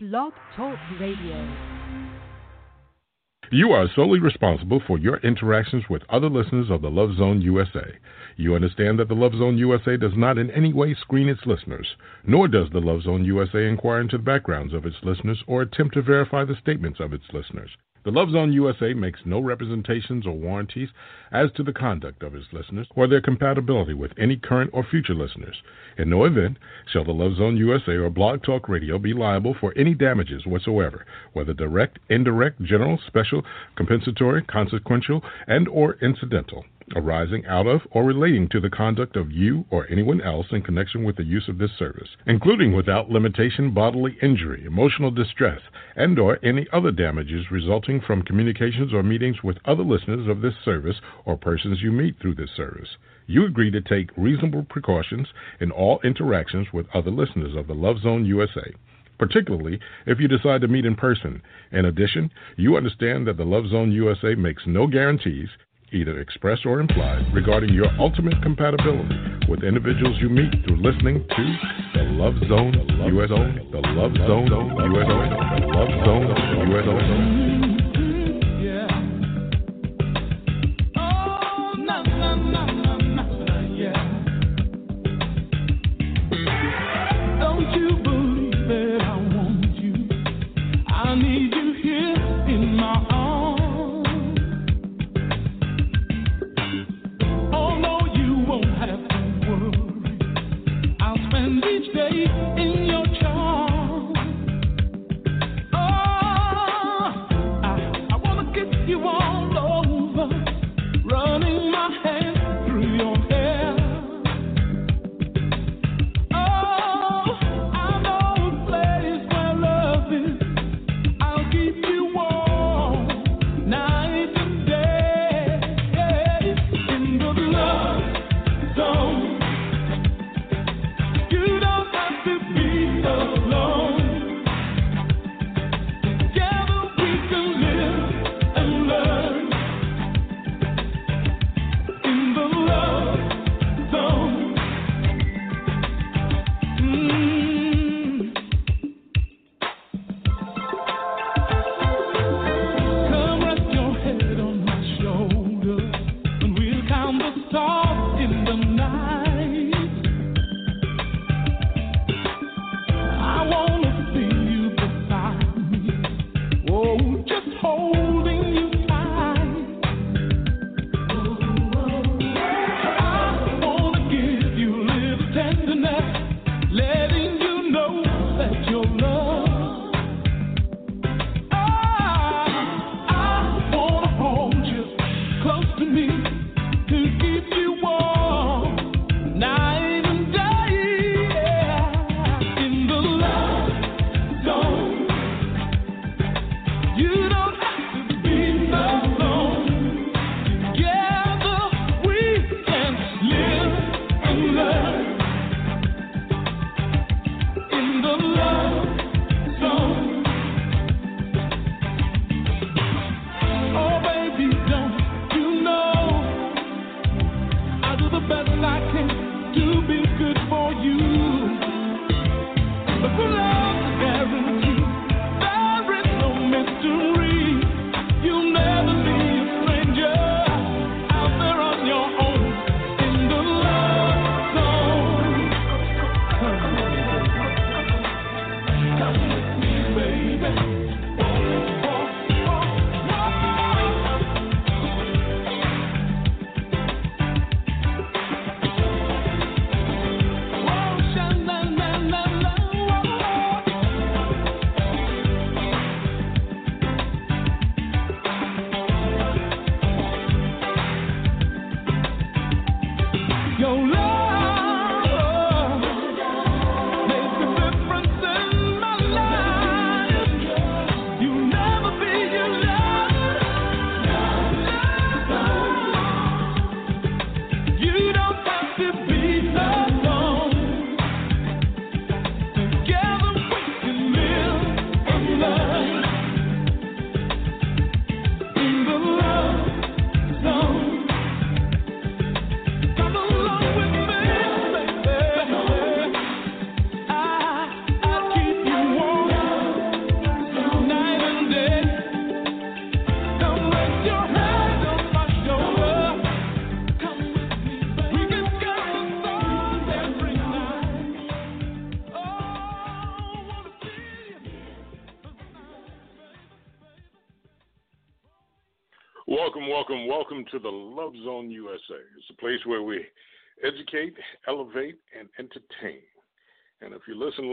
Blog Talk Radio. You are solely responsible for your interactions with other listeners of the Love Zone USA. You understand that the Love Zone USA does not in any way screen its listeners, nor does the Love Zone USA inquire into the backgrounds of its listeners or attempt to verify the statements of its listeners. The Love Zone USA makes no representations or warranties as to the conduct of its listeners or their compatibility with any current or future listeners. In no event shall the Love Zone USA or Blog Talk Radio be liable for any damages whatsoever, whether direct, indirect, general, special, compensatory, consequential, and or incidental arising out of or relating to the conduct of you or anyone else in connection with the use of this service, including without limitation bodily injury, emotional distress, and or any other damages resulting from communications or meetings with other listeners of this service or persons you meet through this service. You agree to take reasonable precautions in all interactions with other listeners of the Love Zone USA particularly if you decide to meet in person. In addition, you understand that the Love Zone USA makes no guarantees either express or implied, regarding your ultimate compatibility with individuals you meet through listening to the Love Zone USA, the Love Zone USA, the Love Zone USA. Welcome,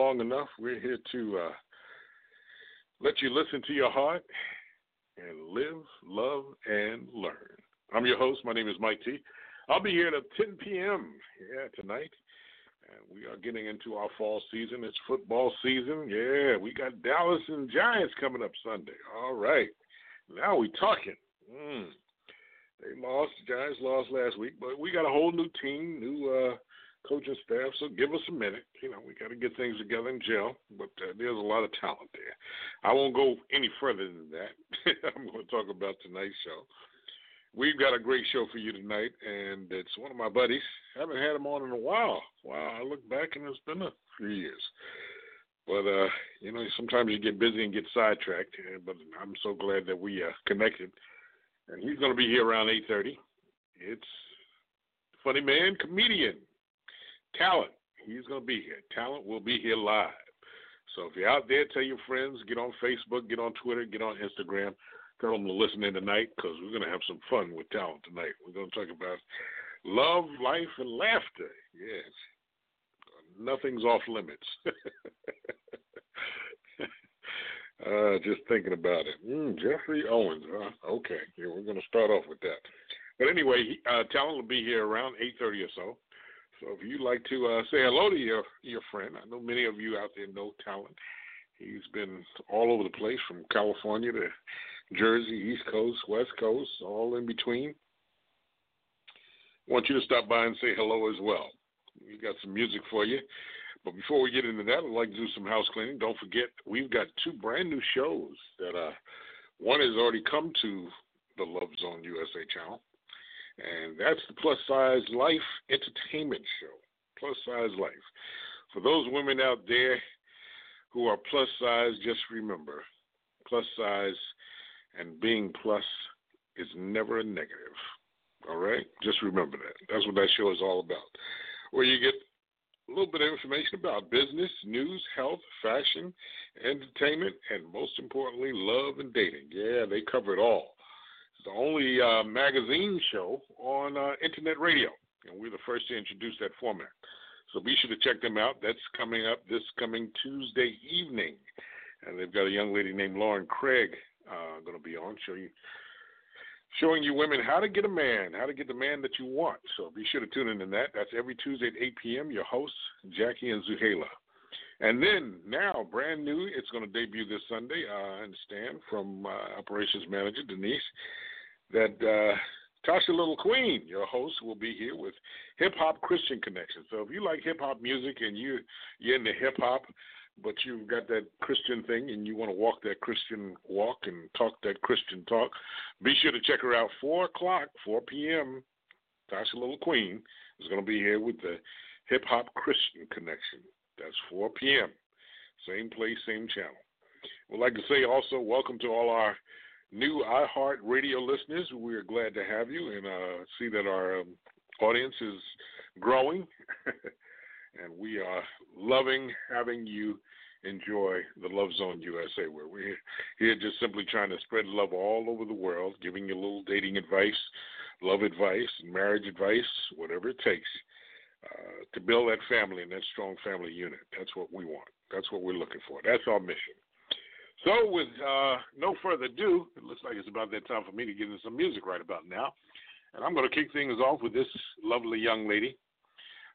long enough, we're here to uh, let you listen to your heart and live, love, and learn. I'm your host. My name is Mike T. I'll be here at 10 p.m. Yeah, tonight. And we are getting into our fall season. It's football season. Yeah, we got Dallas and Giants coming up Sunday. All right. Now we talking. Mm. They lost. The Giants lost last week, but we got a whole new team, new uh, coaching staff. So give us a minute. You know, we got to get things together in jail. But uh, there's a lot of talent there. I won't go any further than that. I'm going to talk about tonight's show. We've got a great show for you tonight, and it's one of my buddies. I haven't had him on in a while. Wow, I look back and it's been a few years. But uh, you know, sometimes you get busy and get sidetracked. But I'm so glad that we uh, connected and he's going to be here around 8:30. It's funny man, comedian, talent. He's going to be here. Talent will be here live. So if you're out there, tell your friends, get on Facebook, get on Twitter, get on Instagram. Tell them to listen in tonight because we're going to have some fun with talent tonight. We're going to talk about love, life, and laughter. Yes. Nothing's off limits. Uh, just thinking about it. Mm, Jeffrey Owens. Huh? Okay, yeah, we're going to start off with that. But anyway, uh, Talent will be here around 8:30 or so. So if you'd like to uh, say hello to your your friend, I know many of you out there know Talent. He's been all over the place, from California to Jersey, East Coast, West Coast, all in between. I want you to stop by and say hello as well. We got some music for you. But before we get into that, I'd like to do some house cleaning. Don't forget, we've got two brand new shows that uh, one has already come to the Love Zone USA channel, and that's the Plus Size Life Entertainment Show. Plus Size Life. For those women out there who are plus size, just remember plus size and being plus is never a negative. All right? Just remember that. That's what that show is all about. Where you get a little bit of information about business, news, health, fashion, entertainment, and most importantly, love and dating. Yeah, they cover it all. The only uh, magazine show on uh, internet radio, and we're the first to introduce that format. So be sure to check them out. That's coming up this coming Tuesday evening. And they've got a young lady named Lauren Craig uh, going to be on, show you showing you women how to get a man, how to get the man that you want. So be sure to tune in to that. That's every Tuesday at 8 p.m. Your hosts, Jackie and Zuhaila. And then now, brand new, it's going to debut this Sunday. Uh, I understand from uh, operations manager Denise that uh, Tasha Little Queen, your host, will be here with Hip Hop Christian Connection. So if you like hip hop music and you you're into hip hop, but you've got that Christian thing and you want to walk that Christian walk and talk that Christian talk, be sure to check her out. 4 o'clock, 4 p.m. Tasha Little Queen is going to be here with the Hip Hop Christian Connection. That's 4 p.m. Same place, same channel. We'd like to say also welcome to all our new iHeart Radio listeners. We are glad to have you and uh, see that our um, audience is growing. and we are loving having you enjoy the Love Zone USA, where we're here just simply trying to spread love all over the world, giving you a little dating advice, love advice, and marriage advice, whatever it takes uh, to build that family and that strong family unit. That's what we want. That's what we're looking for. That's our mission. So, with uh, no further ado, it looks like it's about that time for me to get into some music right about now. And I'm going to kick things off with this lovely young lady.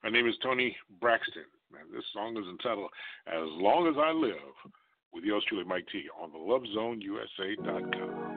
Her name is Toni Braxton. And this song is entitled As Long as I Live with yours truly, Mike T, on the LoveZoneUSA.com.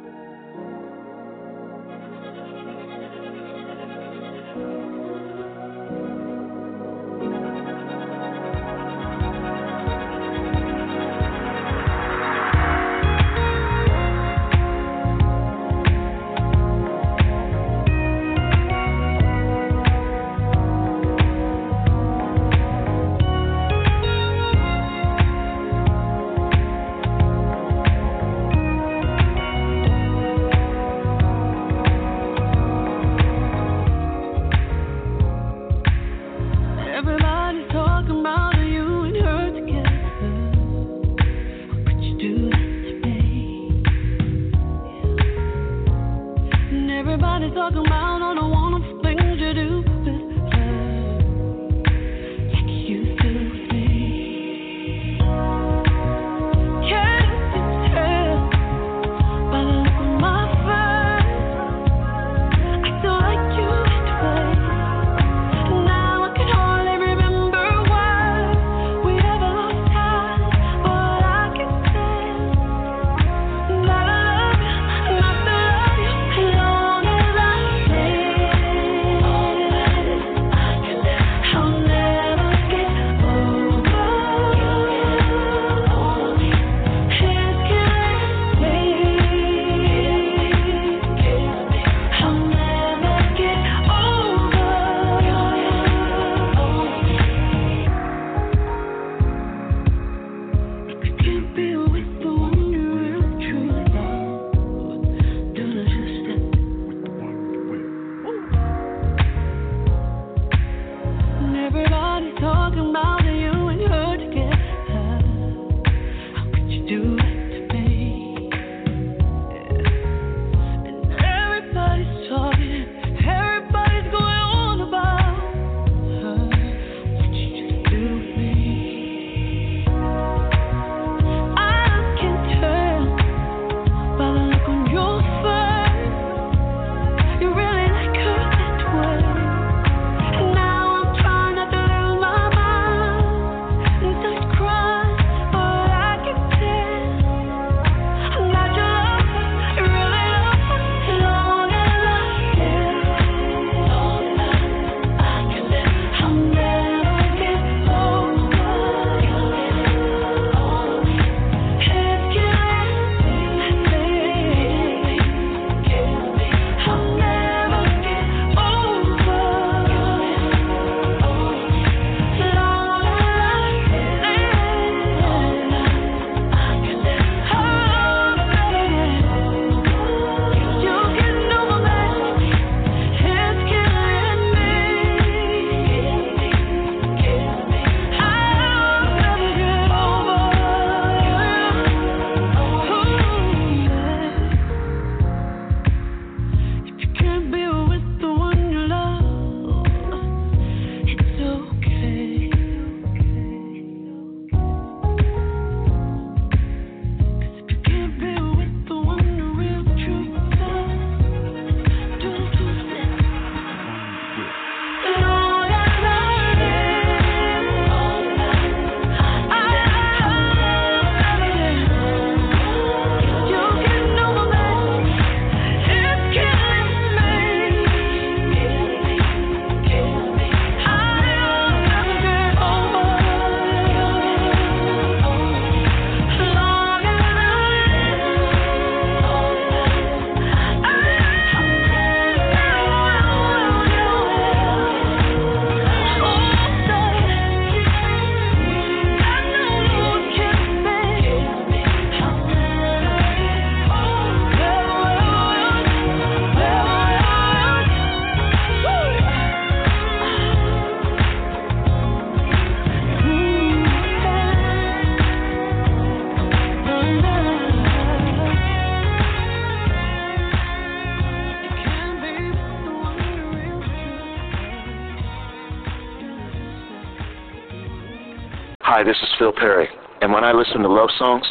listen to love songs,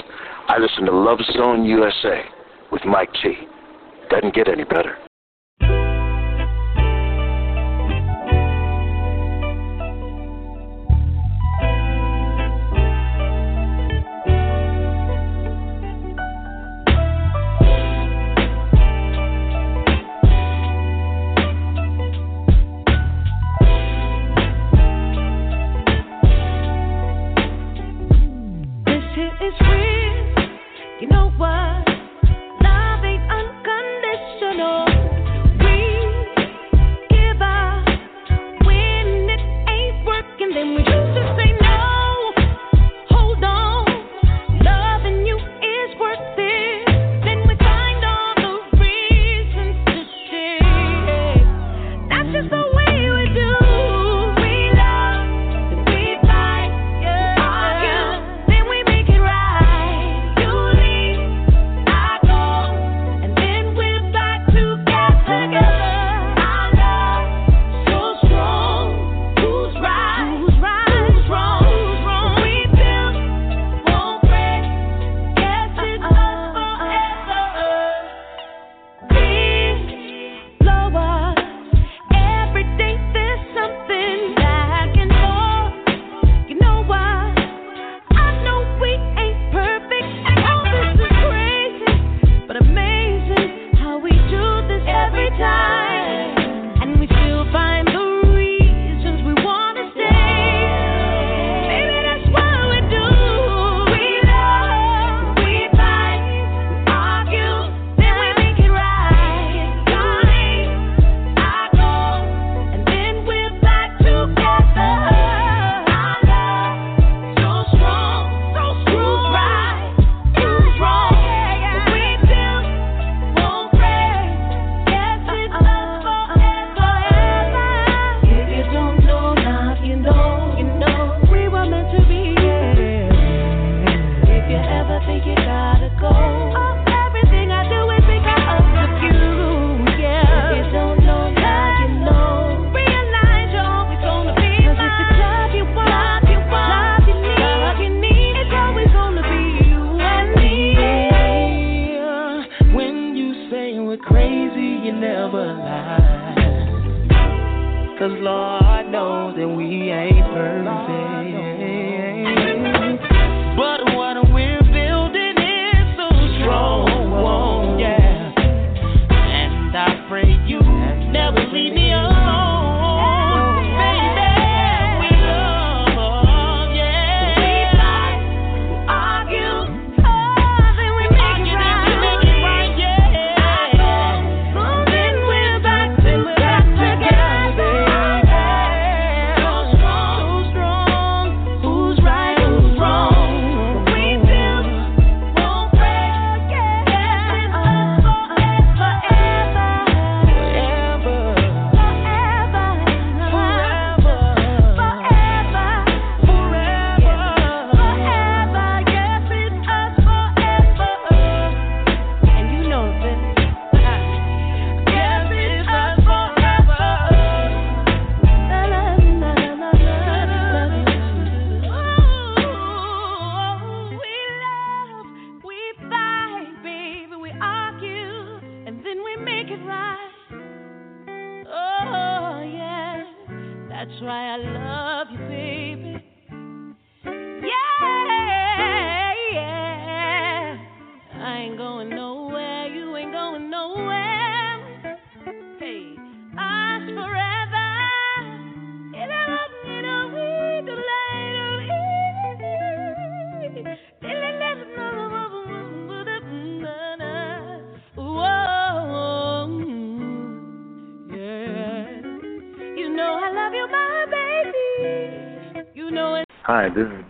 I listen to Love Zone USA with Mike T. Doesn't get any better.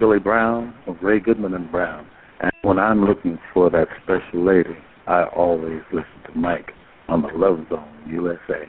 Billy Brown of Ray Goodman and Brown. And when I'm looking for that special lady, I always listen to Mike on the Love Zone USA.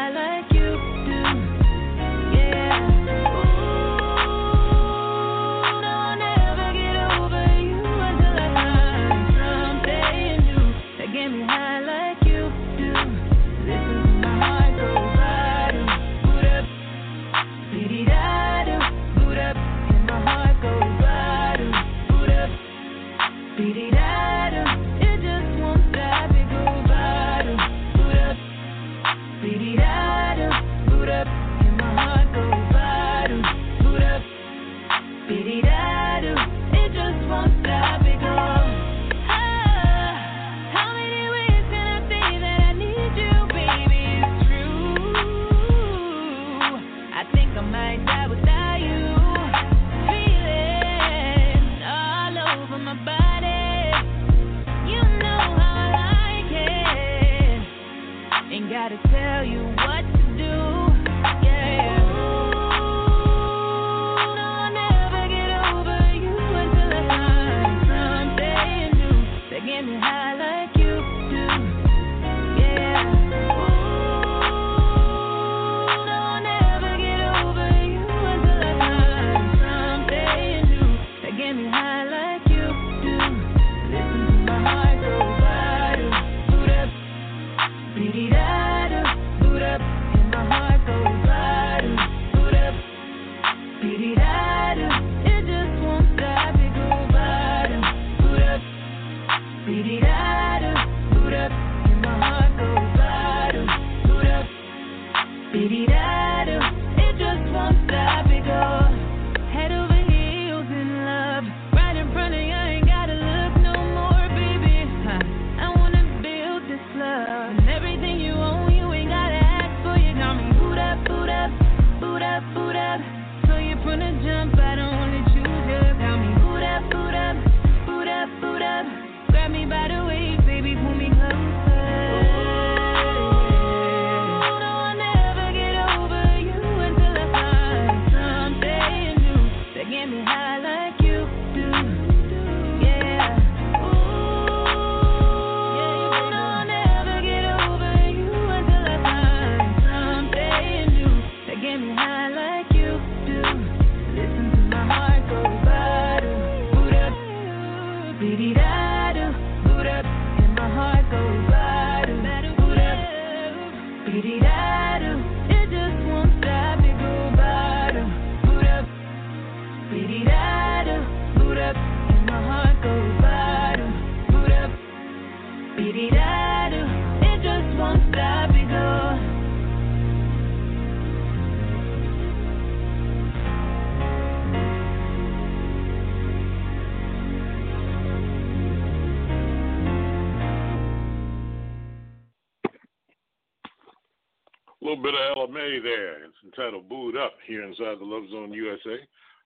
bit of Ella Mai there. It's entitled Boo'd Up here inside the Love Zone USA.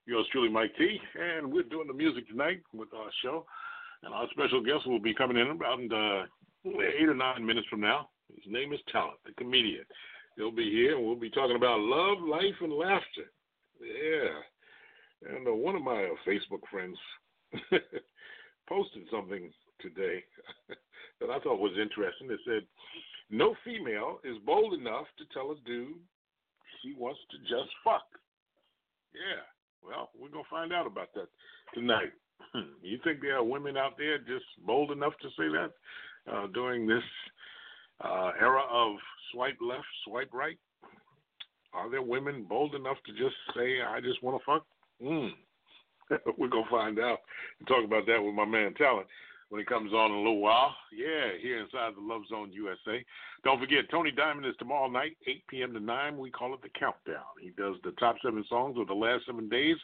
Yours truly, Mike T, and we're doing the music tonight with our show. And our special guest will be coming in about uh, eight or nine minutes from now. His name is Talent, the comedian. He'll be here, and we'll be talking about love, life, and laughter. Yeah. And uh, one of my uh, Facebook friends posted something today that I thought was interesting. It said, no female is bold enough to tell a dude she wants to just fuck. Yeah, well, we're going to find out about that tonight. you think there are women out there just bold enough to say that uh, during this uh, era of swipe left, swipe right? Are there women bold enough to just say, I just want to fuck? Mm. we're going to find out and talk about that with my man Talent when he comes on in a little while. Yeah, here inside the Love Zone USA. Don't forget, Tony Diamond is tomorrow night, 8 p.m. to 9. We call it the countdown. He does the top seven songs of the last seven days,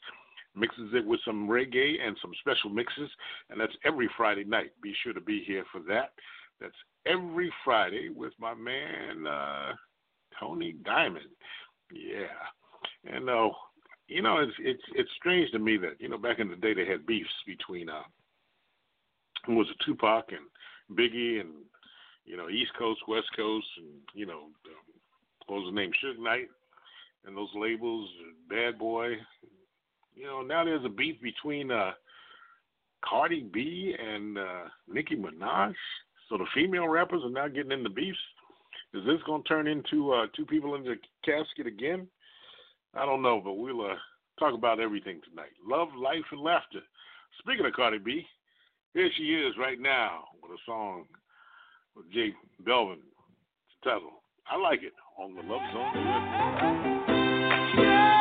mixes it with some reggae and some special mixes, and that's every Friday night. Be sure to be here for that. That's every Friday with my man uh, Tony Diamond. Yeah, and uh, you know it's it's it's strange to me that you know back in the day they had beefs between uh, was a Tupac and Biggie and you know East Coast, West Coast, and you know um, what was the name Suge Knight and those labels, Bad Boy. You know now there's a beef between uh, Cardi B and uh, Nicki Minaj. So the female rappers are now getting in the beefs. Is this going to turn into uh, two people in the casket again? I don't know, but we'll uh, talk about everything tonight. Love, life, and laughter. Speaking of Cardi B, here she is right now with a song with J Balvin. title. I like it on the Love Zone.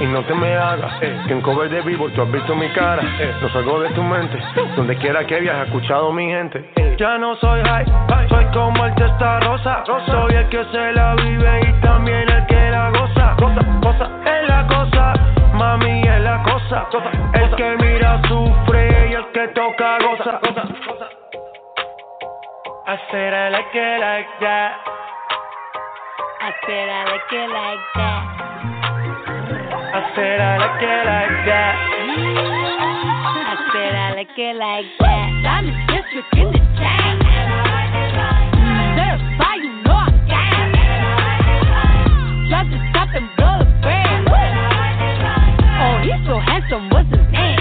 y no te me hagas. Que en cover de vivo tú has visto mi cara. No salgo de tu mente. Donde quiera que viajes, escuchado mi gente. Ya no soy high, soy como el testa rosa. Soy el que se la vive y también el que la goza. Cosa, cosa, es la cosa. Mami es la cosa. El que mira sufre y el que toca goza. I said I like it like that. I said I like it like that. I said I like it like that. I said I like it like that. Diamond district in the chain. Certified, you know I'm gang. Drop the stop and blow the brand. Oh, he's so handsome, what's his name?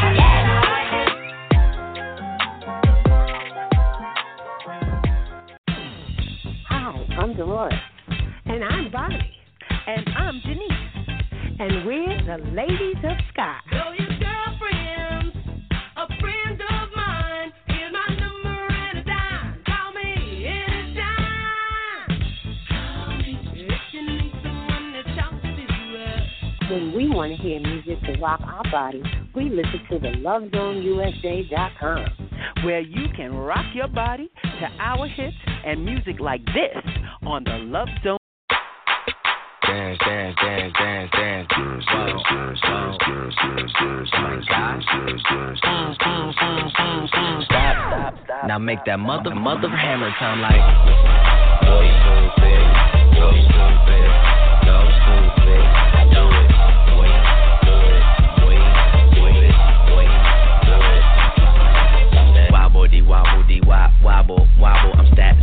Hi, I'm Dolores. And I'm Bonnie. And I'm Denise. And we're the Ladies of Sky. Tell your girlfriends, a friend of mine. Here's my number and a dime. Call me anytime. Call me if you need someone to talk to. When we want to hear music to rock our bodies, we listen to the LoveZoneUSA.com. where you can rock your body to our hits and music like this on the Love Zone. Dance, dance, dance, dance, dance. Stop, oh stop, uh, uh, uh, stop. Now make that mother, mother hammer sound like. Go stupid, go stupid, go stupid. Do it, wait, do it, wait, do it, wait, do it. Wobble dee wobble dee wop wobble wobble.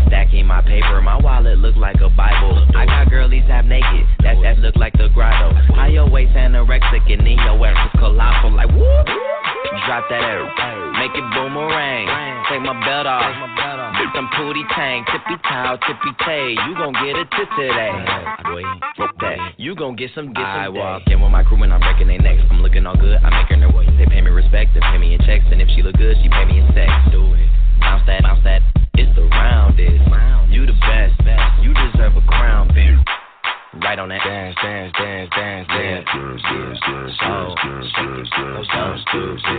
I'm stack stacking my paper. My wallet look like a Bible. I got girlies half naked. That that look like the grotto. High your waist anorexic and then your ass is colossal. Like whoop. Drop that arrow. Make it boomerang. Take my belt off. Get some pooty tang. Tippy toe, tippy tay. You gon' get a tit today. That. You gon' get some, get some. I walk in with my crew and I'm breaking their necks. I'm looking all good. I make her nervous. They pay me respect. They pay me in checks. And if she look good, she pay me in sex. Do it. Bounce that, bounce that. It's the roundest. You the best. You deserve a crown, bitch. Right on that dance, dance, dance, dance, dance. So, so stupid. So stupid.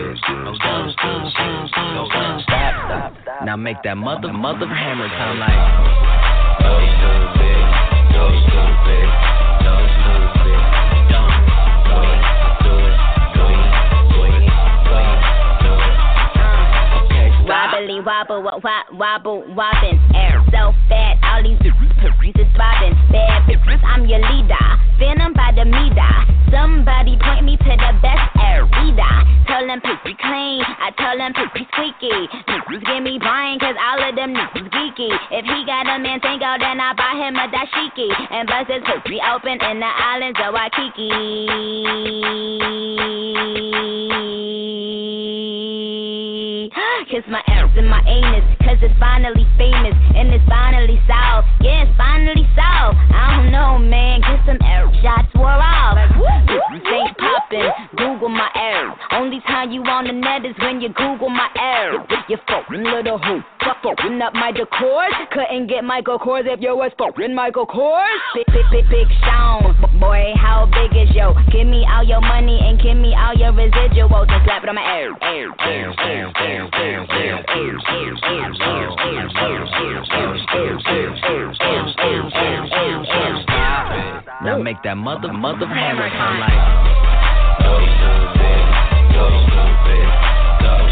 Stop, stop. Now make that mother, mother hammer sound like. So stupid. So stupid. So stupid. wobble, wobble, wobble, wobbin'. So fat, all these is bobbing. Bad bitches, I'm your leader. Phantom by the meter. Somebody point me to the best reader. Tell them pissy clean, I tell them pissy squeaky. Niggas give me Brian, cause all of them niggas geeky. If he got a man tango, then I buy him a dashiki. And bust his pussy open in the islands of Waikiki. Kiss my ass and my anus, cause it's finally famous and it's finally solved. Yeah, it's finally solved. I don't know, man, get some air shots wore off. This ain't poppin', Google my air. Only time you on the net is when you Google my air. You fucking little fuck fucking up my decor. Couldn't get Michael Kors if you was fucking Michael Kors. Big, big, big, big Sean. Boy, how big is yo? Give me all your money and give me all your residuals and slap it on my air. Air, air, air, air, air, air, air, air, air, air, air, air, air, air, air. Air, air, air, air, air, air, air, air, air, air, air, Now make that mother, mother hammer sound like. Go stupid, stupid, stupid,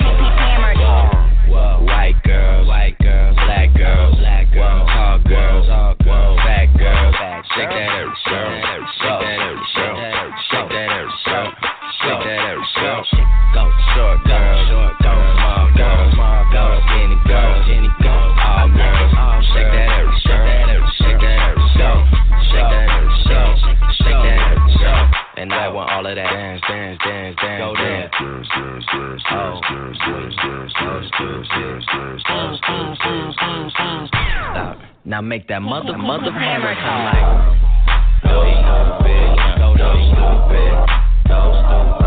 stupid, white girls, white girls, black girls, black girls, tall girls, tall girls, fat girls, shake that ass, girl, that dance, dance, dance, dance, go there. Dance, dance, dance, dance, dance, dance, dance, dance, dance, dance, dance, dance, dance, dance, dance, dance. Stop. Now make that mother mother mother come like. So stupid, so stupid, so stupid.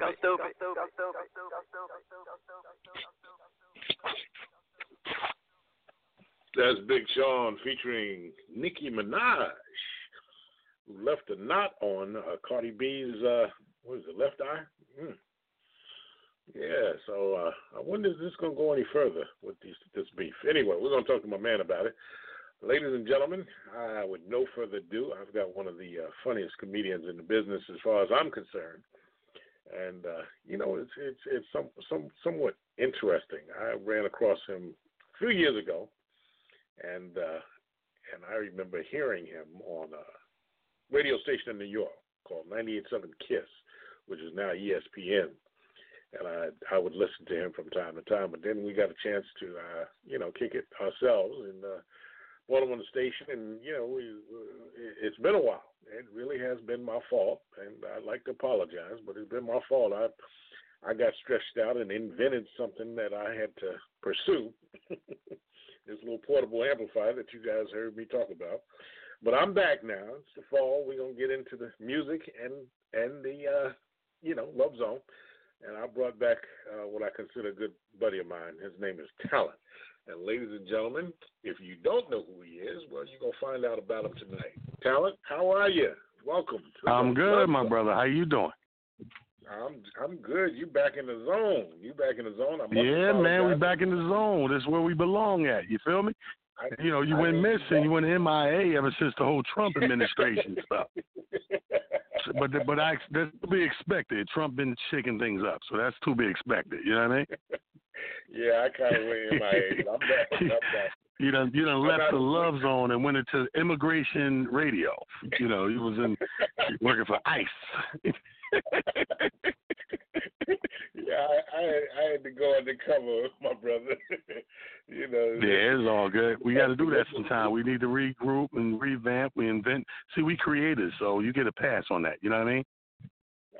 Go stupid, go stupid, go stupid, go stupid. That's Big Sean featuring Nicki Minaj, who left a knot on uh, Cardi B's, uh, what is it, left eye? Hmm. Yeah, so uh, I wonder if this is going to go any further with these, this beef. Anyway, we're going to talk to my man about it. Ladies and gentlemen, with no further ado, I've got one of the uh, funniest comedians in the business as far as I'm concerned. And, uh, you know, it's, it's, it's some, some, somewhat interesting. I ran across him a few years ago and uh, and I remember hearing him on a radio station in New York called 98.7 Kiss, which is now ESPN, and I I would listen to him from time to time. But then we got a chance to uh, you know kick it ourselves and uh, brought him on the station, and you know we it's been a while. It really has been my fault, and I'd like to apologize, but it's been my fault. I I got stretched out and invented something that I had to pursue. this little portable amplifier that you guys heard me talk about. But I'm back now. It's the fall. We're gonna get into the music and and the uh, you know love zone. And I brought back uh, what I consider a good buddy of mine. His name is Talent. And ladies and gentlemen, if you don't know who he is, well, you're gonna find out about him tonight. Talent, how are you? Welcome. to I'm good, my brother. How you doing? I'm I'm good. You back in the zone. You back in the zone. I must Yeah, man, we back in the zone. That's where we belong at. You feel me? I- You know, you I went missing. You went MIA ever since the whole Trump administration stuff. But but I that's to be expected. Trump been shaking things up, so that's to be expected. You know what I mean? yeah, I kind of went age. I'm back. I'm back. You done you done I'm left the love zone and went into immigration radio. You know, you was in working for ICE. Yeah, I, I I had to go undercover, with my brother. you know. Yeah, it's all good. We got to do that sometime. We need to regroup and revamp. We invent. See, we creators, so you get a pass on that. You know what I mean?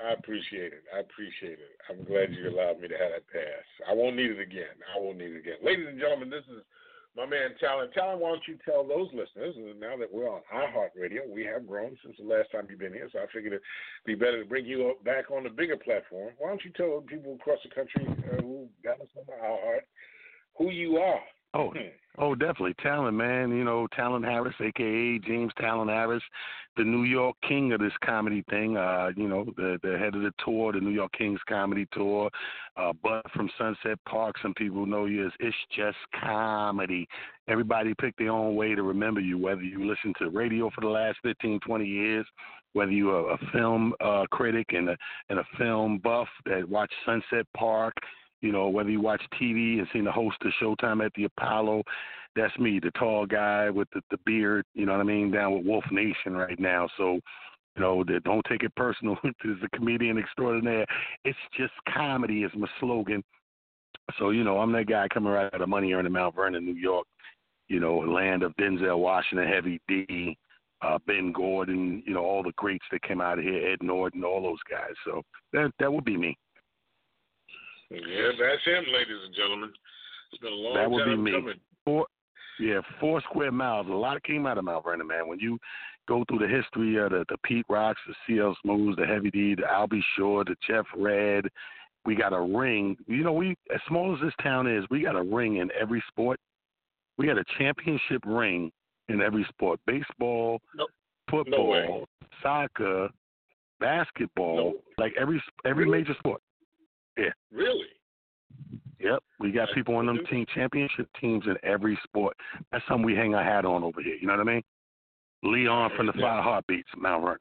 I appreciate it. I appreciate it. I'm glad you allowed me to have that pass. I won't need it again. I won't need it again. Ladies and gentlemen, this is my man Talent. Talent, why don't you tell those listeners, and now that we're on iHeartRadio, we have grown since the last time you've been here, so I figured it'd be better to bring you up back on the bigger platform. Why don't you tell people across the country uh, who got us on iHeart who you are? Oh, oh, definitely talent, man. You know, Talent Harris, aka James Talent Harris, the New York king of this comedy thing. Uh, you know, the the head of the tour, the New York Kings comedy tour. Uh, Bud from Sunset Park. Some people know you as It's Just Comedy. Everybody pick their own way to remember you, whether you listen to radio for the last 15, 20 years, whether you're a, a film uh, critic and a and a film buff that watch Sunset Park. You know, whether you watch TV and seen the host of Showtime at the Apollo, that's me, the tall guy with the, the beard, you know what I mean, down with Wolf Nation right now. So, you know, don't take it personal. Is a comedian extraordinaire. It's just comedy is my slogan. So, you know, I'm that guy coming right out of money earning Mount Vernon, New York, you know, land of Denzel Washington, Heavy D, uh, Ben Gordon, you know, all the greats that came out of here, Ed Norton, all those guys. So that that would be me. Yeah, that's him, ladies and gentlemen. It's been a long that would be me. coming. Four, yeah, four square miles. A lot came out of Mount Vernon, man. When you go through the history of the, the Pete Rocks, the CL Smooths, the Heavy D, the Albie Shore, the Jeff Redd, we got a ring. You know, we as small as this town is, we got a ring in every sport. We got a championship ring in every sport: baseball, No- football, way. soccer, basketball. Like every every Really? major sport. Yeah. Really? Yep, we got people on them team championship teams in every sport. That's something we hang our hat on over here. You know what I mean? Leon from the Yeah. Five Heartbeats, Mount Vernon.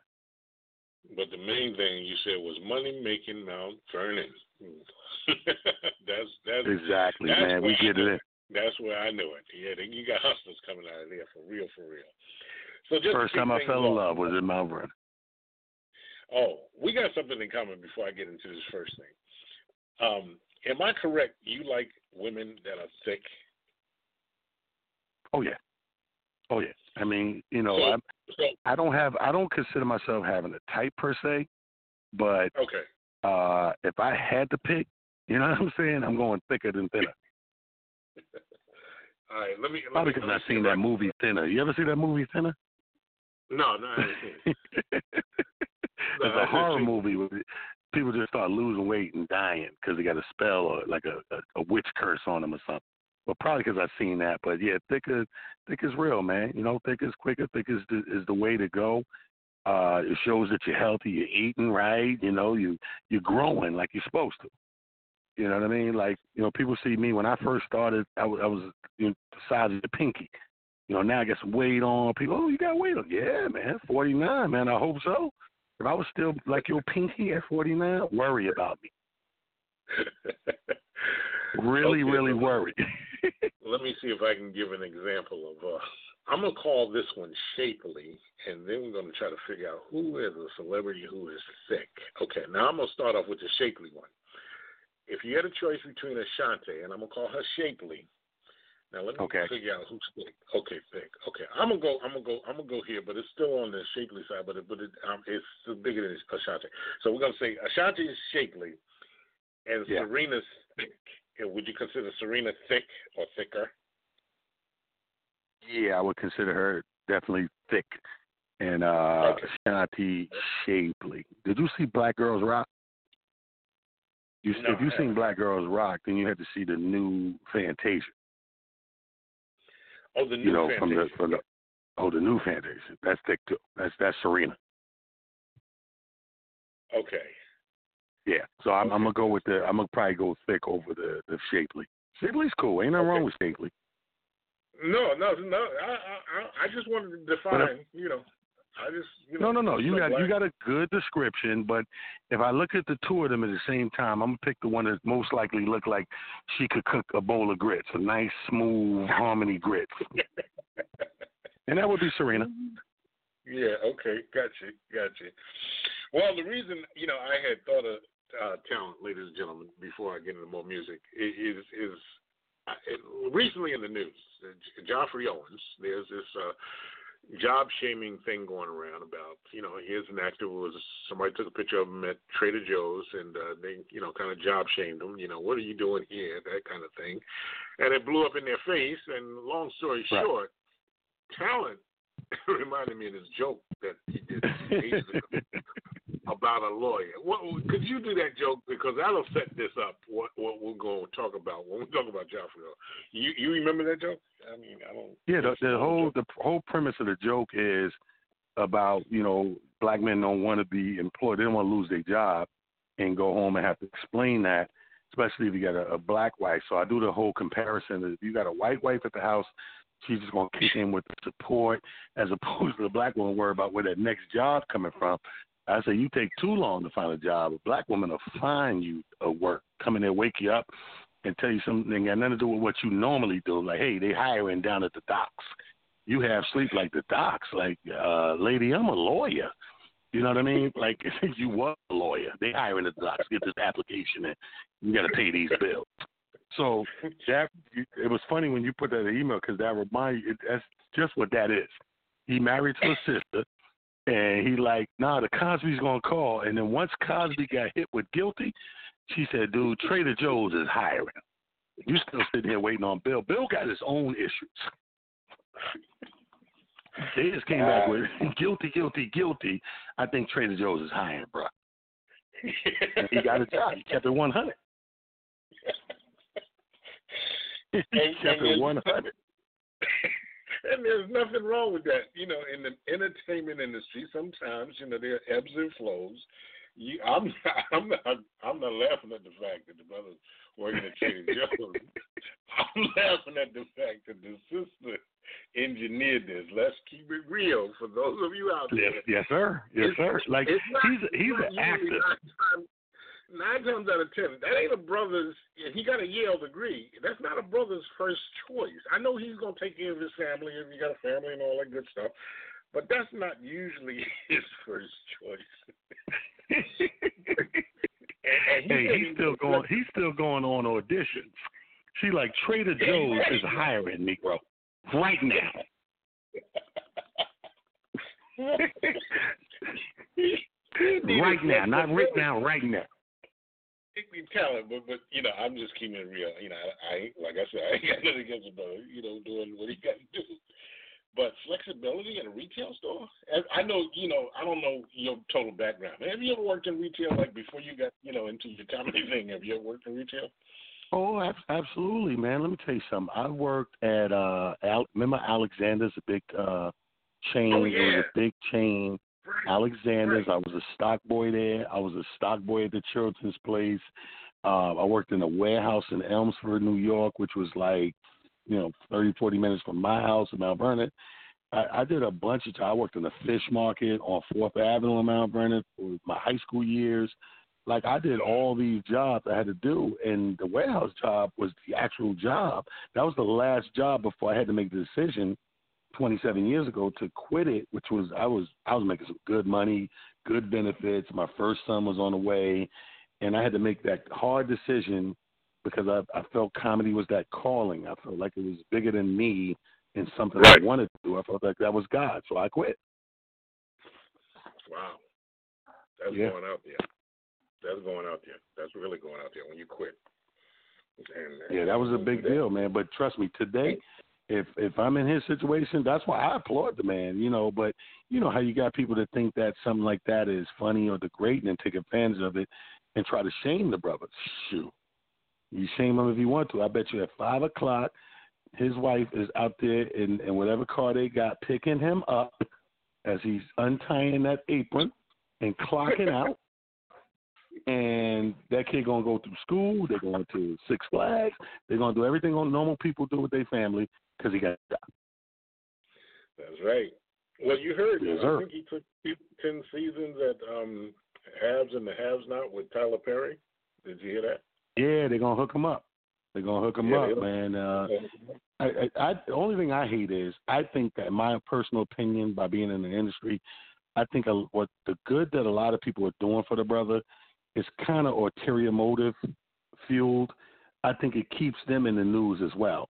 But the main thing you said was money making Mount Vernon. that's that's Exactly, that's man. We get it in. That's where I knew it. Yeah, you got hustlers coming out of there for real, for real. So just First time I fell in love was in Mount Vernon. Oh, we got something in common before I get into this first thing. Um, am I correct? You like women that are thick? Oh yeah, oh yeah. I mean, you know, So- I So I don't have I don't consider myself having a type per se, but okay, uh, if I had to pick, you know what I'm saying? I'm going thicker than thinner. All right, let me. let Probably me- because I've seen that movie Thinner. You ever see that movie Thinner? No, no, I haven't seen it. It's a horror movie where people just start losing weight and dying because they got a spell or like a, a, a witch curse on them or something. But probably because I've seen that. But yeah, thicker, thick is real, man. You know, thick is quicker. Thick is the, is the way to go. Uh, it shows that you're healthy. You're eating right. You know, you you're growing like you're supposed to. You know what I mean? Like you know, people see me when I first started. I was I was you know, the size of the pinky. You know, now I got some weight on. People, oh, you got weight on? Yeah, man, 49, man. I hope so. If I was still like your pinky at 49, worry about me. Really, Okay, really worry. Let me see if I can give an example of. Uh, I'm gonna call this one shapely, and then we're gonna try to figure out who is a celebrity who is thick. Okay, now I'm gonna start off with the shapely one. If you had a choice between Ashanti, and I'm gonna call her shapely. Now let me Okay. figure out who's thick. Okay, thick. Okay, I'm gonna go. I'm gonna go. I'm gonna go here, but it's still on the shapely side, but it, but it, um, it's still bigger than Ashanti. So we're gonna say Ashanti is shapely, and Yeah. Serena's thick. Would you consider Serena thick or thicker? yeah, I would consider her definitely thick and uh Shanti shapely. Did you see Black Girls Rock? You, No, if you I seen Black Girls Rock, then you had to see the new Fantasia. Oh, the new you know, from the from the oh the new Fantasia. That's thick too. That's that's Serena. Okay. Yeah. So I'm, I'm gonna go with the. I'm gonna probably go thick over the the shapely. Shapely's cool. Ain't nothing wrong with shapely. No, no, no. I, I, I- I just wanted to define. You know, I just. You No, know, no, no. You look got you got a good description, but if I look at the two of them at the same time, I'm gonna pick the one that most likely look like she could cook a bowl of grits, a nice smooth harmony grits, and that would be Serena. Yeah. Okay. Gotcha. Gotcha. Well, the reason you know I had thought of uh, talent, ladies and gentlemen, before I get into more music, i- is is uh, recently in the news, uh, Geoffrey Owens. There's this uh, job shaming thing going around about you know here's an actor who was somebody took a picture of him at Trader Joe's and uh, they you know kind of job shamed him. You know what are you doing here? That kind of thing, and it blew up in their face. And long story Right. short, talent reminded me of this joke that he did ages ago about a lawyer. What, could you do that joke because that'll set this up? What what we're going to talk about when we talk about Geoffrey? You you remember that joke? I mean, I don't. Yeah, the, the whole the whole premise of the joke is about you know black men don't want to be employed, they don't want to lose their job and go home and have to explain that, especially if you got a, a black wife. So I do the whole comparison. If you got a white wife at the house, she's just gonna kick in with the support, as opposed to the black woman worry about where that next job coming from. I say you take too long to find a job. A black woman will find you a work, come in there, wake you up, and tell you something got nothing to do with what you normally do. Like, hey, they hiring down at the docks. You have sleep like the docks. Like, uh, lady, I'm a lawyer. You know what I mean? Like, you was a lawyer. They hiring the docks. Get this application in. You got to pay these bills. So that it was funny when you put that in the email because that remind you that's just what that is. He married to a sister, and he like, nah, the Cosby's gonna call. And then once Cosby got hit with guilty, she said, dude, Trader Joe's is hiring. You still sitting here waiting on Bill. Bill got his own issues. They just came back with guilty, guilty, guilty. I think Trader Joe's is hiring, bro. He got a job. He kept it 100. he And- kept and it it's- 100. and there's nothing wrong with that. You know, in the entertainment industry, sometimes you know there are ebbs and flows. You, I'm not, I'm not, I'm not laughing at the fact that the brother's working at Trader Joe's. I'm laughing at the fact that the sister engineered this. Let's keep it real for those of you out there. Yes, yes, sir. Yes, sir. Like not- he's he's an actor. Nine times, out of ten, that ain't a brother's. He got a Yale degree. That's not a brother's first choice. I know he's gonna take care of his family if he got a family and all that good stuff, but that's not usually his first choice. And- and he Hey, he's still going. He's still going on auditions. She like Trader Joe's is hiring Negro right now. right now, not right now, right now. Talent, but but you know, I'm just keeping it real. You know, I, I ain't like I said, I ain't got nothing against the brother. You know, doing what he got to do. But flexibility in a retail store, I know. You know, I don't know your total background. Have you ever worked in retail, like before you got you know into your comedy thing? Have you ever worked in retail? Oh, ab- absolutely, man. Let me tell you something. I worked at uh, Al- remember Alexander's, a big uh, chain. Oh, It was a big chain. Alexander's. I was a stock boy there. I was a stock boy at the Chilton's place. Uh, I worked in a warehouse in Elmsford, New York, which was like, you know, thirty, forty minutes from my house in Mount Vernon. I, I did a bunch of. I worked in the fish market on Fourth Avenue in Mount Vernon for my high school years. Like I did all these jobs I had to do, and the warehouse job was the actual job. That was the last job before I had to make the decision 27 years ago to quit it, which was I was I was making some good money, good benefits. My first son was on the way, and I had to make that hard decision because I, I felt comedy was that calling. I felt like it was bigger than me and something I wanted to do. I felt like that was God, so I quit. Wow, that's Yeah. going out there. That's going out there. That's really going out there when you quit. And, Yeah, that was a big deal, man. But trust me, today, if if I'm in his situation, that's why I applaud the man, you know. But you know how you got people that think that something like that is funny or degrading and take advantage of it and try to shame the brother. Shoot, you shame him if you want to. I bet you at five o'clock, his wife is out there in, in whatever car they got, picking him up as he's untying that apron and clocking out. And that kid gonna go through school. They're going to Six Flags. They're gonna do everything on normal people do with their family because he got job. That's right. Well, you heard. Yes, I think he took ten seasons at um, Haves and the Haves Not with Tyler Perry. Did you hear that? Yeah, they're gonna hook him up. They're gonna hook him Yeah, up, man. Uh, I, I, I, the only thing I hate is I think that my personal opinion, by being in the industry, I think a, what the good that a lot of people are doing for the brother is kind of ulterior motive fueled. I think it keeps them in the news as well.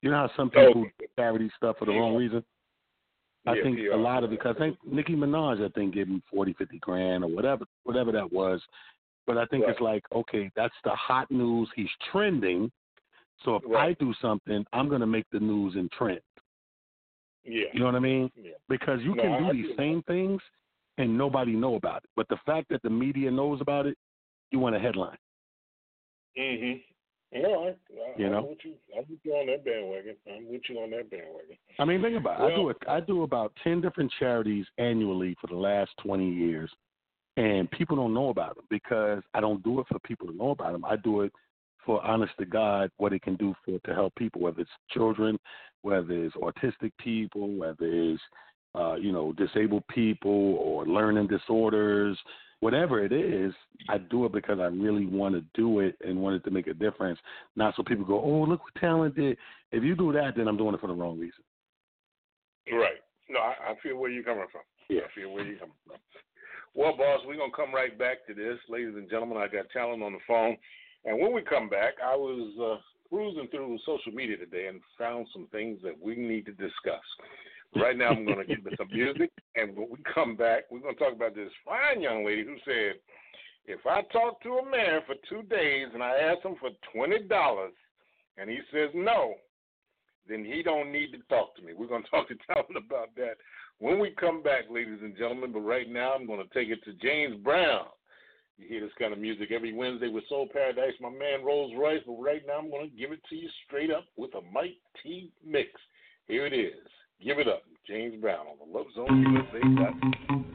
You know how some oh, people charity stuff for the wrong reason. I Yeah, think PR. a lot of it because I think Nicki Minaj, I think, gave him forty, fifty grand or whatever, whatever that was. But I think it's like, okay, that's the hot news. He's trending. So if I do something, I'm going to make the news and trend. Yeah. You know what I mean? Yeah. Because you No, can do I these feel same things and nobody know about it. But the fact that the media knows about it, you want a headline. Mhm. All right. I, You know? I'm with you. I'm with you on that bandwagon. I'm with you on that bandwagon. I mean, think about it. I do Well- it. I do about ten different charities annually for the last twenty years, and people don't know about them because I don't do it for people to know about them. I do it for honest to God what it can do for to help people, whether it's children, whether it's autistic people, whether it's uh, you know disabled people or learning disorders, whatever it is. I do it because I really want to do it and wanted to make a difference, not so people go, oh look what talent did. If you do that, then I'm doing it for the wrong reason. Right. No, I, I feel where you're coming from. Yeah. I feel where you're coming from. Well, boss, we're gonna come right back to this, ladies and gentlemen. I got talent on the phone, and when we come back, I was uh, cruising through social media today and found some things that we need to discuss. Right now, I'm gonna give it some music, and when we come back, we're gonna talk about this fine young lady who said, "If I talk to a man for two days and I ask him for twenty dollars, and he says no, then he don't need to talk to me. We're going to talk to Talent about that when we come back, ladies and gentlemen. But right now, I'm going to take it to James Brown. You hear this kind of music every Wednesday with Soul Paradise, my man Rolls Royce. But right now, I'm going to give it to you straight up with a Mike T mix. Here it is. Give it up, James Brown on the Love Zone USA.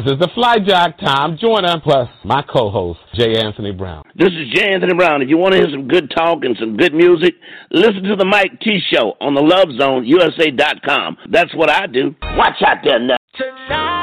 This is the Fly Jock, Tom Joyner, plus my co-host, J. Anthony Brown. This is J. Anthony Brown. If you want to hear some good talk and some good music, listen to the Mike T. Show on the Love Zone USA.com. That's what I do. Watch out there now. Tonight.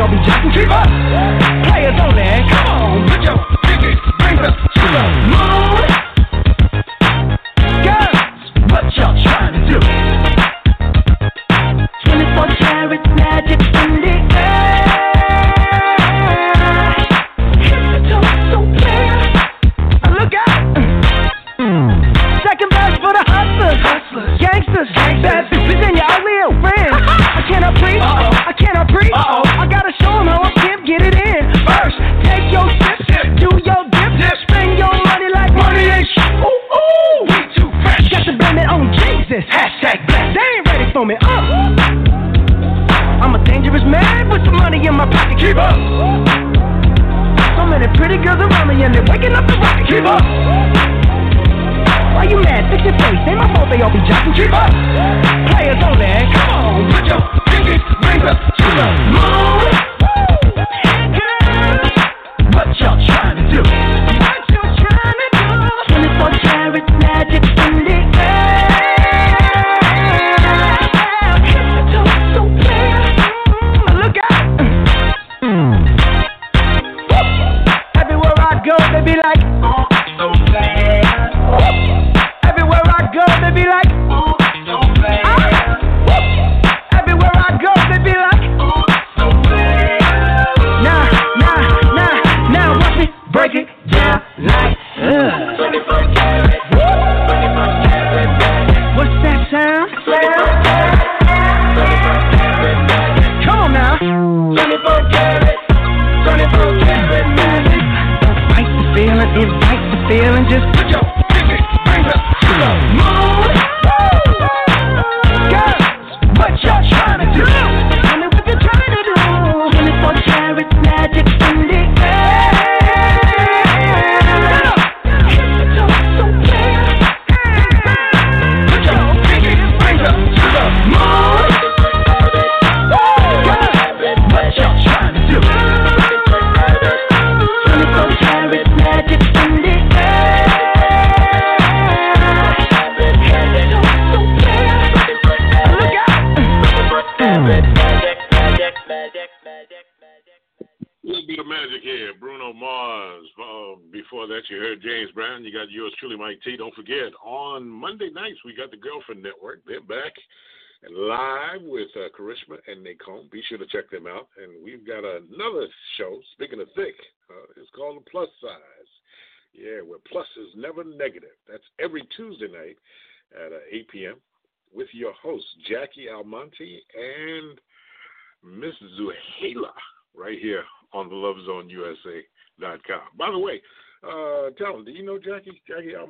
I'll be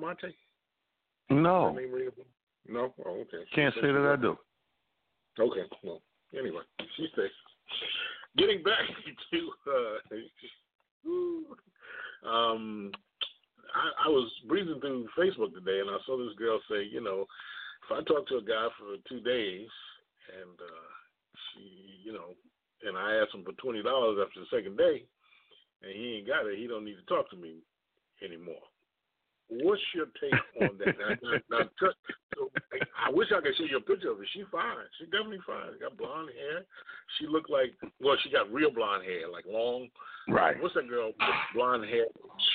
Almonte? No, Her name ring a bell? No? Oh, okay. can't say that I do. Okay. Well, anyway, she says. Getting back to, uh, um, I, I was breezing through Facebook today, and I saw this girl say, you know, if I talk to a guy for two days, and uh, she, you know, and I ask him for twenty dollars after the second day, and he ain't got it, he don't need to talk to me anymore. What's your take on that? now, now, now, t- so, I wish I could show you a picture of her. She's fine. She's definitely fine. Got blonde hair. She looked like well, she got real blonde hair, like long. Right. What's that girl? with Blonde hair,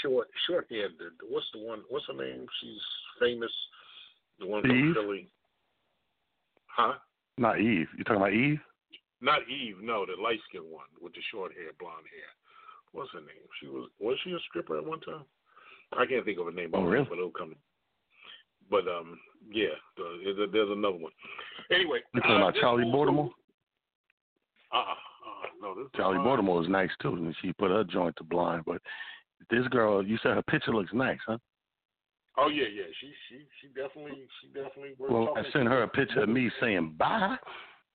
short, short hair. What's the one? What's her name? She's famous. The one from Eve? Philly. Huh? Not Eve. You talking about Eve? Not Eve. No, the light skinned one with the short hair, blonde hair. What's her name? She was was she a stripper at one time? I can't think of her name. Oh, really? But it'll come. But um, yeah, the, there's, there's another one. Anyway, You talking uh, about Charli Baltimore? Uh, uh, no, this Charli uh, Baltimore is nice too, and she put her joint to blind. But this girl, you said her picture looks nice, huh? Oh yeah, yeah. She she she definitely she definitely. Well, I sent her a picture of me saying bye,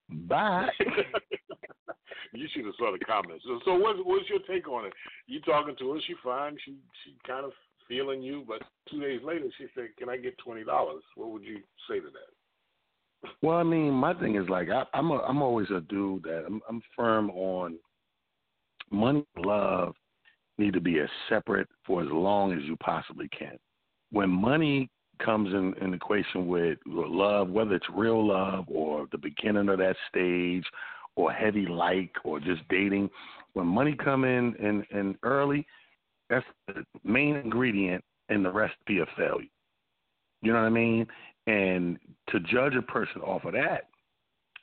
bye. you should have saw the comments. So, so what's what's your take on it? You talking to her? She fine. She she kind of feeling you, but two days later she said, "Can I get twenty dollars?" What would you say to that? Well, I mean, my thing is like I, I'm a, I'm always a dude that I'm, I'm firm on money and love need to be as separate for as long as you possibly can. When money comes in in equation with love, whether it's real love or the beginning of that stage or heavy like or just dating, when money come in in, in early, that's the main ingredient in the recipe of failure. You know what I mean? And to judge a person off of that,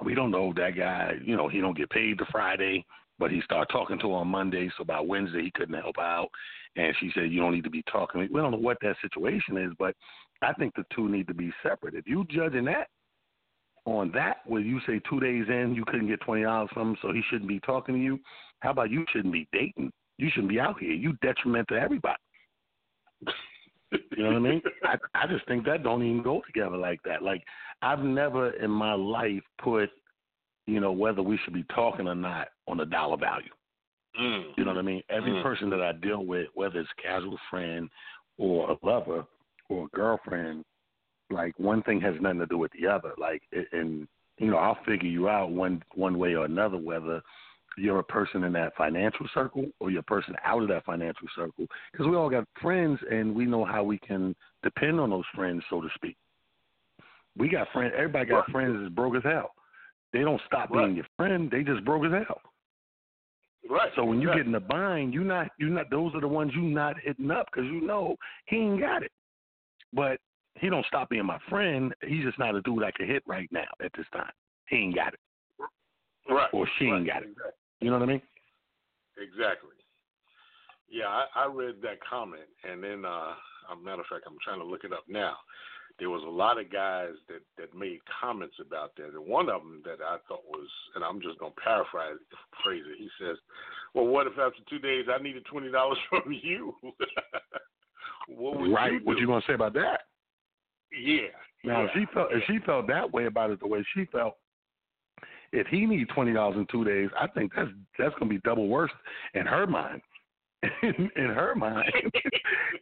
we don't know that guy. You know, he don't get paid the Friday, but he started talking to her on Monday. So by Wednesday, he couldn't help out. And she said, "You don't need to be talking." We don't know what that situation is, but I think the two need to be separate. If you judging that on that, where you say two days in you couldn't get twenty dollars from him, so he shouldn't be talking to you. How about you shouldn't be dating? You shouldn't be out here. You detriment to everybody. You know what I mean? I I just think that don't even go together like that. Like I've never in my life put, you know, whether we should be talking or not on a dollar value. You know what I mean? Every Mm. person that I deal with, whether it's a casual friend or a lover or a girlfriend, like one thing has nothing to do with the other. Like, and you know, I'll figure you out one one way or another whether you're a person in that financial circle or you're a person out of that financial circle. Because we all got friends, and we know how we can depend on those friends, so to speak. We got friends. Everybody got friends that's broke as hell. They don't stop being your friend. They just broke as hell. Right. So when you Right. get in the bind, you not you not those are the ones you not hitting up because you know he ain't got it. But he don't stop being my friend. He's just not a dude I can hit right now at this time. He ain't got it, Right. or she ain't got it. You know what I mean? Exactly. Yeah, I, I read that comment, and then, uh, a matter of fact, I'm trying to look it up now. There was a lot of guys that that made comments about that, and one of them that I thought was, and I'm just gonna paraphrase phrase it. He says, "Well, what if after two days I needed twenty dollars from you? what would right. you do?" What you gonna say about that? Yeah. Now, yeah. if she felt if she felt that way about it, the way she felt, if he need twenty dollars in two days, I think that's that's gonna be double worse in her mind. in, in her mind,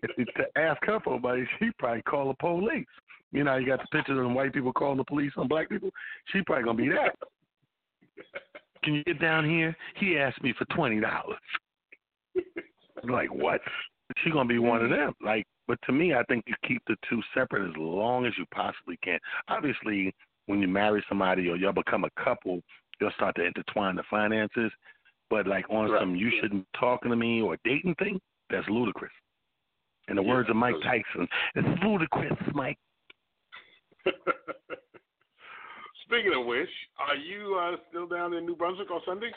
if to ask her for money, she probably call the police. You know, how you got the pictures of white people calling the police on black people. She probably gonna be that. Can you get down here? He asked me for twenty dollars. like what? She gonna be one of them. Like, but to me, I think you keep the two separate as long as you possibly can. Obviously, when you marry somebody or y'all become a couple, you'll start to intertwine the finances. But like on Right. some you shouldn't be talking to me or dating thing, that's ludicrous. In the Yeah, words of Mike Tyson, it's ludicrous, Mike. Speaking of which, are you uh, still down in New Brunswick on Sundays?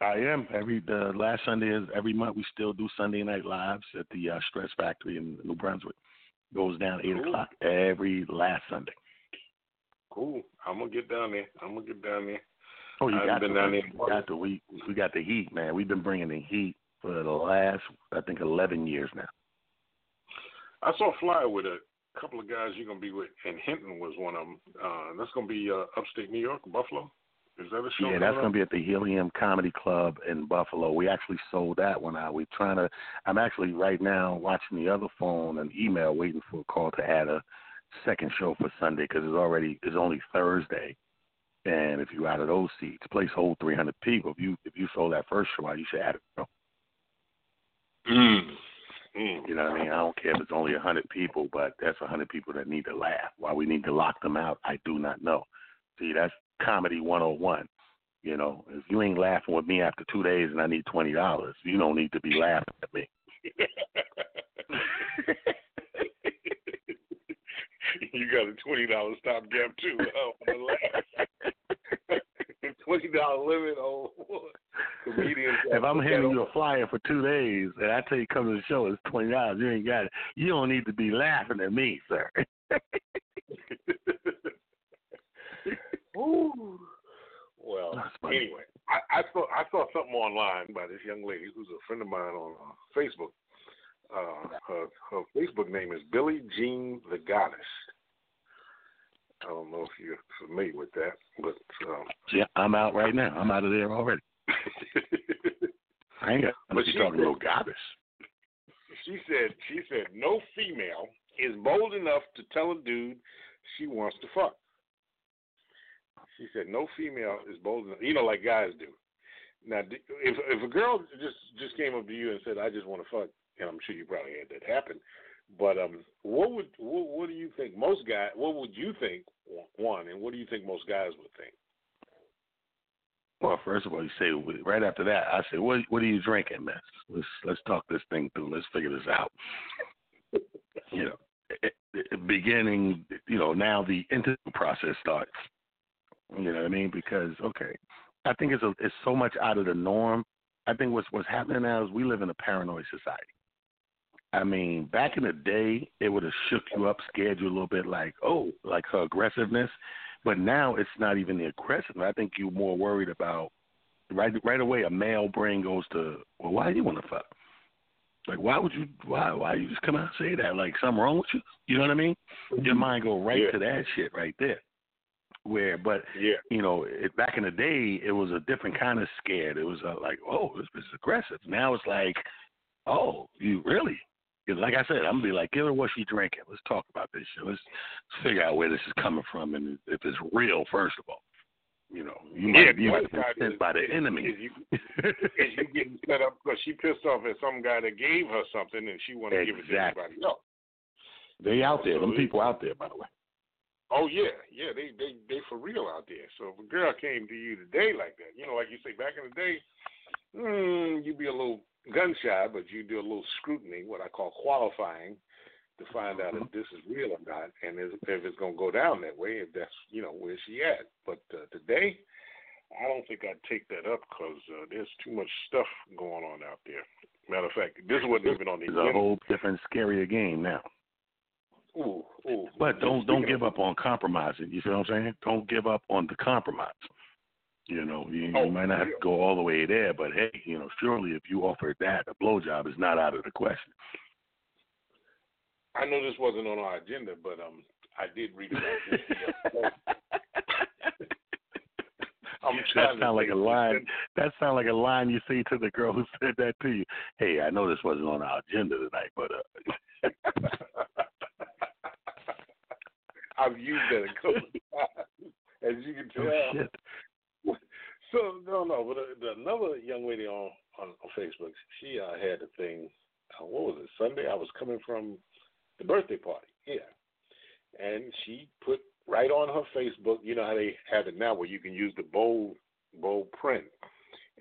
I am. Every the last Sunday is every month. We still do Sunday night lives at the uh, Stress Factory in New Brunswick. Goes down eight Cool. o'clock every last Sunday. Cool. I'm gonna get down there. I'm gonna get down there. Oh, you I got been down We there. got the we we got the heat, man. We've been bringing the heat for the last I think eleven years now. I saw a flyer with a couple of guys you're gonna be with, and Hinton was one of them. Uh, that's gonna be uh, upstate New York, Buffalo. Is that a show? Yeah, that's gonna be at the Helium Comedy Club in Buffalo. We actually sold that one out. We're trying to. I'm actually right now watching the other phone and email, waiting for a call to add a second show for Sunday because it's already it's only Thursday. And if you out of those seats, place hold 300 people. If you if you sold that first show out, you should add it. You know? Mm. Mm. You know what I mean? I don't care if it's only a hundred people, but that's a hundred people that need to laugh. Why we need to lock them out, I do not know. See, that's comedy 101. You know, if you ain't laughing with me after two days and I need twenty dollars, you don't need to be laughing at me. you got a twenty dollar stopgap too. Oh, twenty dollar limit on comedians. If I'm handing you a flyer for two days and I tell you come to the show, it's twenty dollars. You ain't got it. You don't need to be laughing at me, sir. Ooh. Well, anyway, I, I saw I saw something online by this young lady who's a friend of mine on uh, Facebook. Uh, her, her Facebook name is Billie Jean the Goddess. I don't know if you're familiar with that, but um, yeah, I'm out right now. I'm out of there already. I ain't got But to she talking no goddess. she said she said no female is bold enough to tell a dude she wants to fuck. She said no female is bold enough, you know, like guys do. Now, if if a girl just just came up to you and said, "I just want to fuck," and I'm sure you probably had that happen, but um, what would what, what do you think most guys? What would you think one, and what do you think most guys would think? Well, first of all, you say right after that, I say, "What what are you drinking, man? Let's let's talk this thing through. Let's figure this out." you know, it, it, beginning, you know, now the interview process starts. You know what I mean? Because okay, I think it's a, it's so much out of the norm. I think what's what's happening now is we live in a paranoid society. I mean, back in the day, it would have shook you up, scared you a little bit, like oh, like her aggressiveness. But now it's not even the aggressiveness. I think you're more worried about right right away. A male brain goes to, well, why do you want to fuck? Like, why would you? Why why you just come out and say that? Like something wrong with you? You know what I mean? Your mind go right Yeah. to that shit right there. Where, but yeah. you know, it, back in the day, it was a different kind of scared. It was uh, like, oh, this is aggressive. Now it's like, oh, you really? 'Cause like I said, I'm gonna be like, give her what she drinking. Let's talk about this shit. Let's figure out where this is coming from and if it's real. First of all, you know, you might, yeah, you might been sent by the is- enemy. Is you, is you getting set up because she pissed off at some guy that gave her something and she wanted to give it to everybody else. They out there. So Them people out there, by the way. Oh yeah, yeah, they they they for real out there. So if a girl came to you today like that, you know, like you say back in the day, mm, you'd be a little gun shy, but you do a little scrutiny, what I call qualifying, to find out if this is real or not, and if, it's gonna go down that way, if that's you know where she at. But uh, today, I don't think I'd take that up because uh, there's too much stuff going on out there. Matter of fact, this wasn't even on the It's a whole different, scarier game now. Ooh, ooh. But don't don't give up on compromising. You feel what I'm saying? Don't give up on the compromise. You know, you, Oh, you might not have to go all the way there, but hey, you know, surely if you offer that, a blowjob is not out of the question. I know this wasn't on our agenda, but um, I did read about this. the other day. I'm That sound like a line. That sound like a line you say to the girl who said that to you. Hey, I know this wasn't on our agenda tonight, but uh, I've used that a couple of times, as you can tell. oh shit. So no, no, but uh, the, another young lady on, on on Facebook, she uh, had a thing. Uh, what was it? Sunday. I was coming from the birthday party. Yeah, and she put right on her Facebook. You know how they have it now, where you can use the bold bold print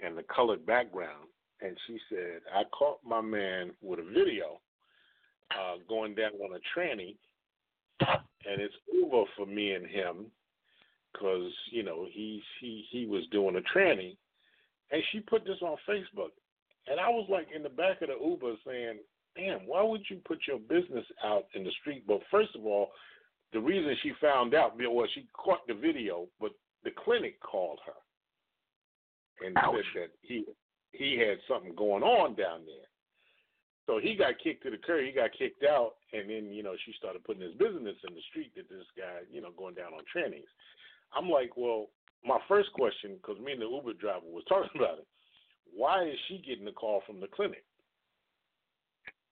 and the colored background. And she said, I caught my man with a video uh, going down on a tranny, and it's over for me and him because you know he's he he was doing a tranny, and she put this on Facebook, and I was like in the back of the Uber saying, "Damn, why would you put your business out in the street?" But first of all, the reason she found out well, she caught the video, but the clinic called her and Ouch. said that he he had something going on down there. So he got kicked to the curb. He got kicked out, and then you know she started putting his business in the street. That this guy, you know, going down on trainings. I'm like, well, my first question, because me and the Uber driver was talking about it. Why is she getting the call from the clinic?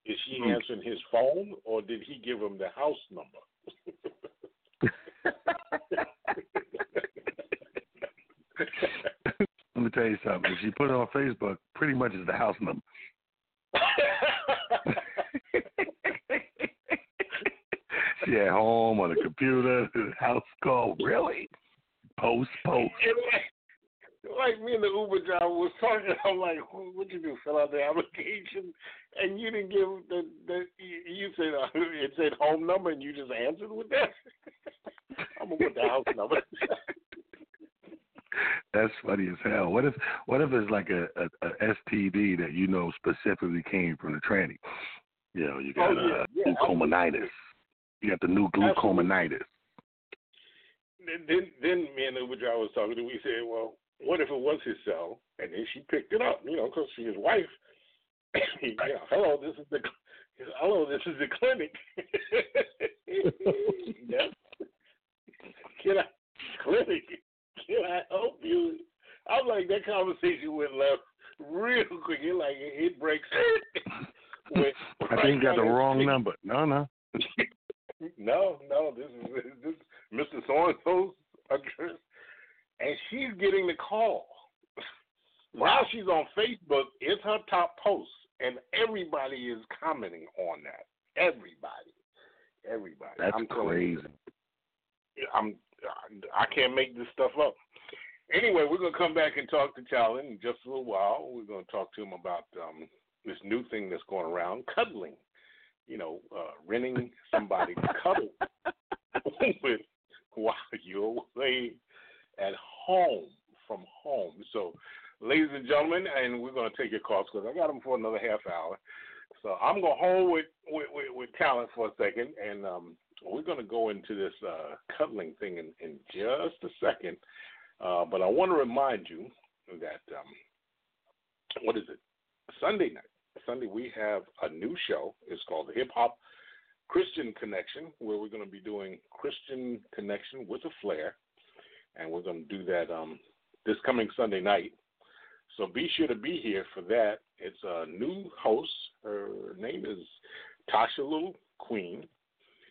Is she Hmm. answering his phone, or did he give him the house number? Let me tell you something. If she put it on Facebook, pretty much is the house number. she at home on the computer, house call. Really? Post, post. And like, like me and the Uber driver was talking, I'm like, "Wh- "What you do? Fill out the application?" And you didn't give the the you you said uh, it said home number, and you just answered with that. I'm gonna put the house number. That's funny as hell. What if what if it's like a, a, a STD that you know specifically came from the tranny? You know, you got Oh, yeah, uh, yeah, glucomanitis. You got the new glucomanitis. Then, then then me and the Uber driver was talking, and we said, "Well, what if it was his cell?" And then she picked it up, you know, because she's his wife. yeah, hello, this is the hello, this is the clinic. yes. Can I clinic? Can I help you? I'm like that conversation went left real quick. You're like it breaks. Went I think you got the wrong number. No, no. no, no, this is this is Mr. So and So's address, and she's getting the call. Now she's on Facebook. It's her top post, and everybody is commenting on that. Everybody, everybody. That's I'm crazy. you, I'm. I can't make this stuff up. Anyway, we're gonna come back and talk to Talent in just a little while. We're gonna talk to him about um, this new thing that's going around, cuddling. You know, uh, renting somebody to cuddle with while you're away at home from home. So, ladies and gentlemen, and we're going to take your calls because I got them for another half hour. So I'm going to hold with, with, with, with talent for a second, and um, we're going to go into this uh, cuddling thing in, in just a second. Uh, but I want to remind you that, um, what is it? Sunday night. Sunday we have a new show. It's called the Hip Hop Christian Connection, where we're going to be doing Christian Connection with a flair. and we're going to do that um, this coming Sunday night. So be sure to be here for that. It's a new host. Her name is Tasha Little Queen,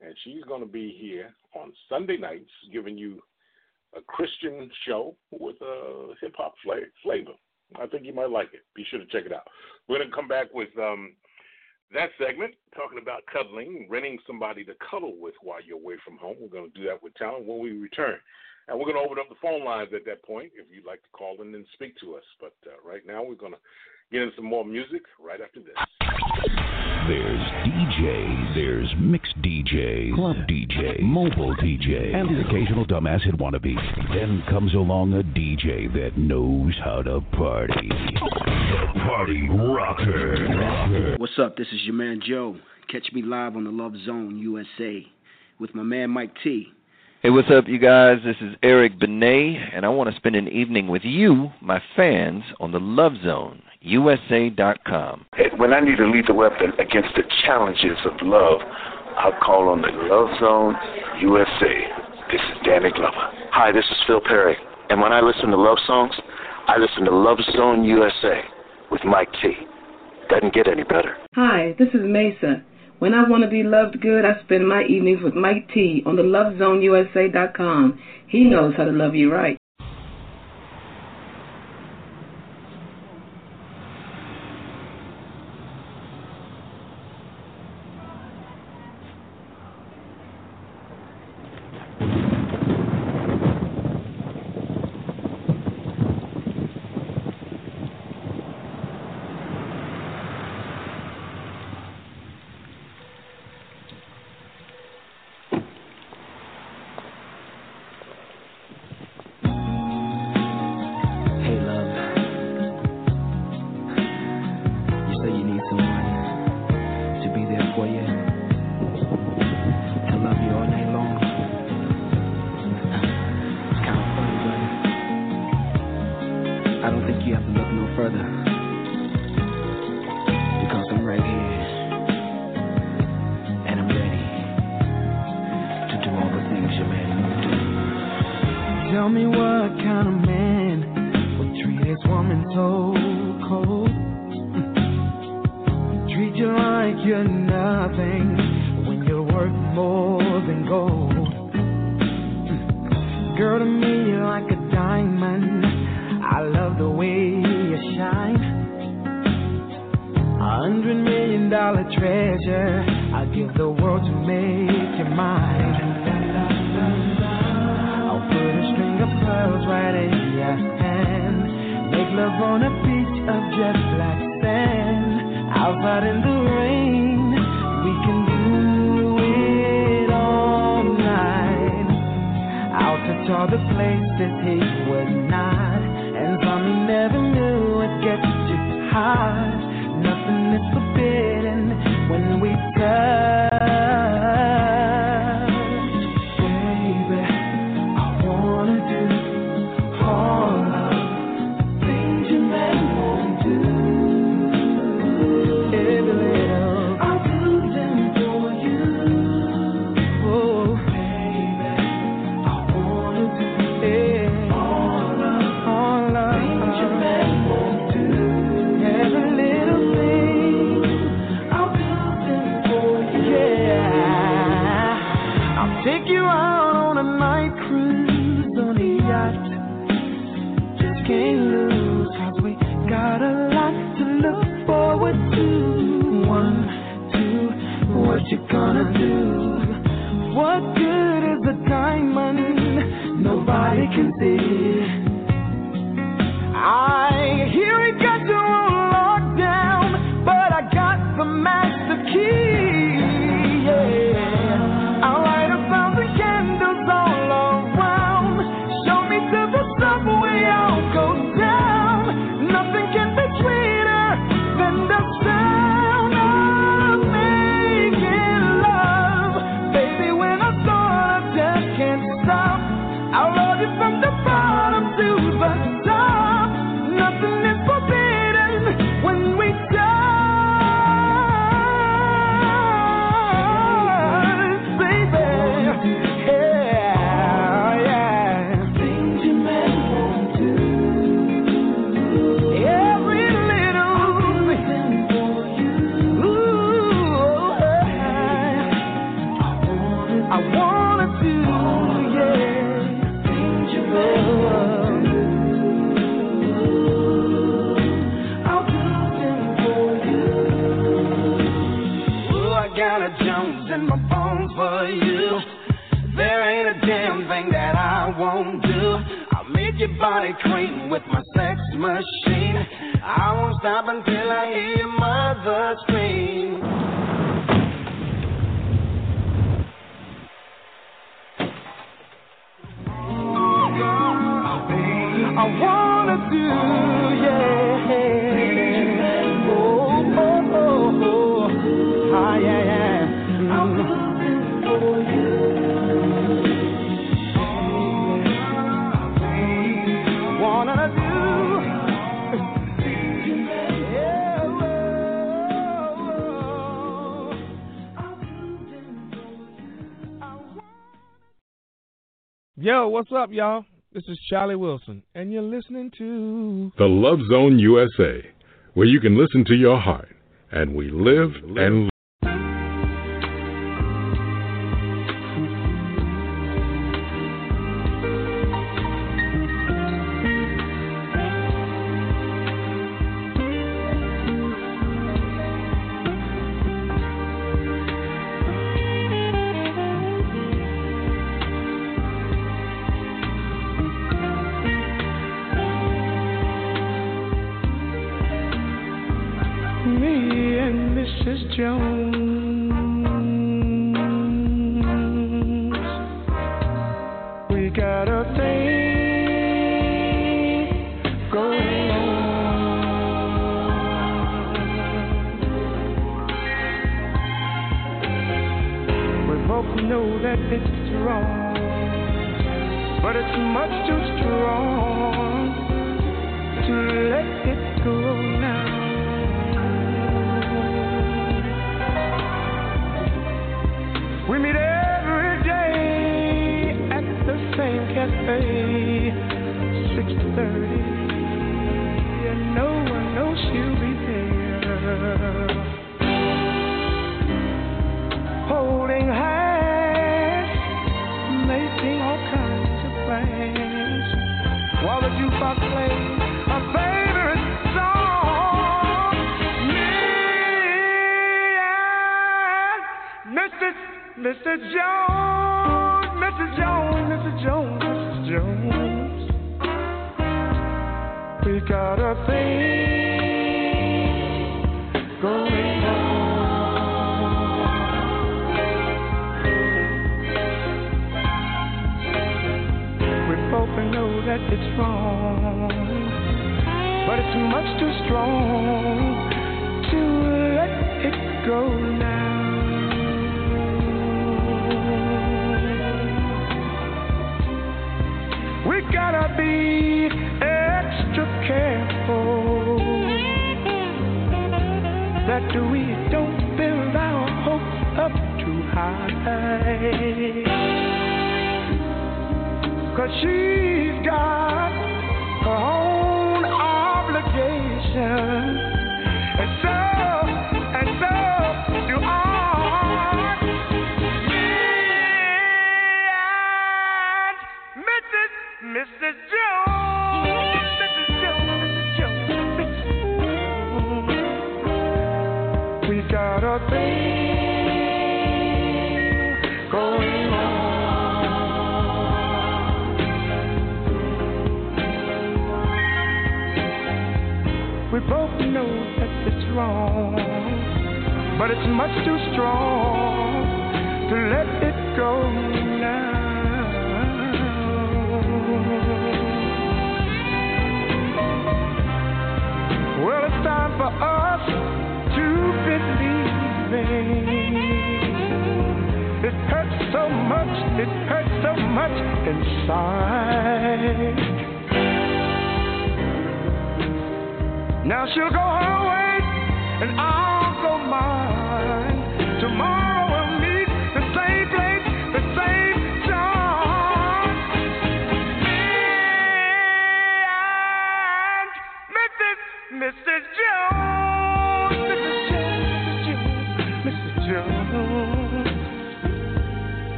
and she's going to be here on Sunday nights giving you a Christian show with a hip hop flavor. I think you might like it. Be sure to check it out. We're going to come back with um, that segment, talking about cuddling, renting somebody to cuddle with while you're away from home. We're going to do that with talent when we return. And we're going to open up the phone lines at that point if you'd like to call in and speak to us. But uh, right now, we're going to get in some more music right after this. There's DJ, there's mixed DJ, club DJ, mobile DJ, and the occasional dumbass hit wannabe. Then comes along a DJ that knows how to party. The Party Rocker. What's up? This is your man Joe. Catch me live on the Love Zone USA with my man Mike T. Hey, what's up, you guys? This is Eric Benet, and I want to spend an evening with you, my fans, on the Love Zone, USA.com. When I need to a lethal weapon against the challenges of love, I'll call on the Love Zone USA. This is Danny Glover. Hi, this is Phil Perry. And when I listen to love songs, I listen to Love Zone USA with Mike T. Doesn't get any better. Hi, this is Mesa. When I want to be loved good, I spend my evenings with Mike T on the LoveZoneUSA.com. He knows how to love you right. Gold. Girl, to me you're like a diamond. I love the way you shine. A hundred million dollar treasure. I give the world to make you mine. I'll put a string of pearls right in your hand. Make love on a beach of jet black sand. Outside in the All the places he would nobody stop until I hear your voice What's up, y'all? This is Charlie Wilson, and you're listening to The Love Zone USA, where you can listen to your heart, and we live, and, live.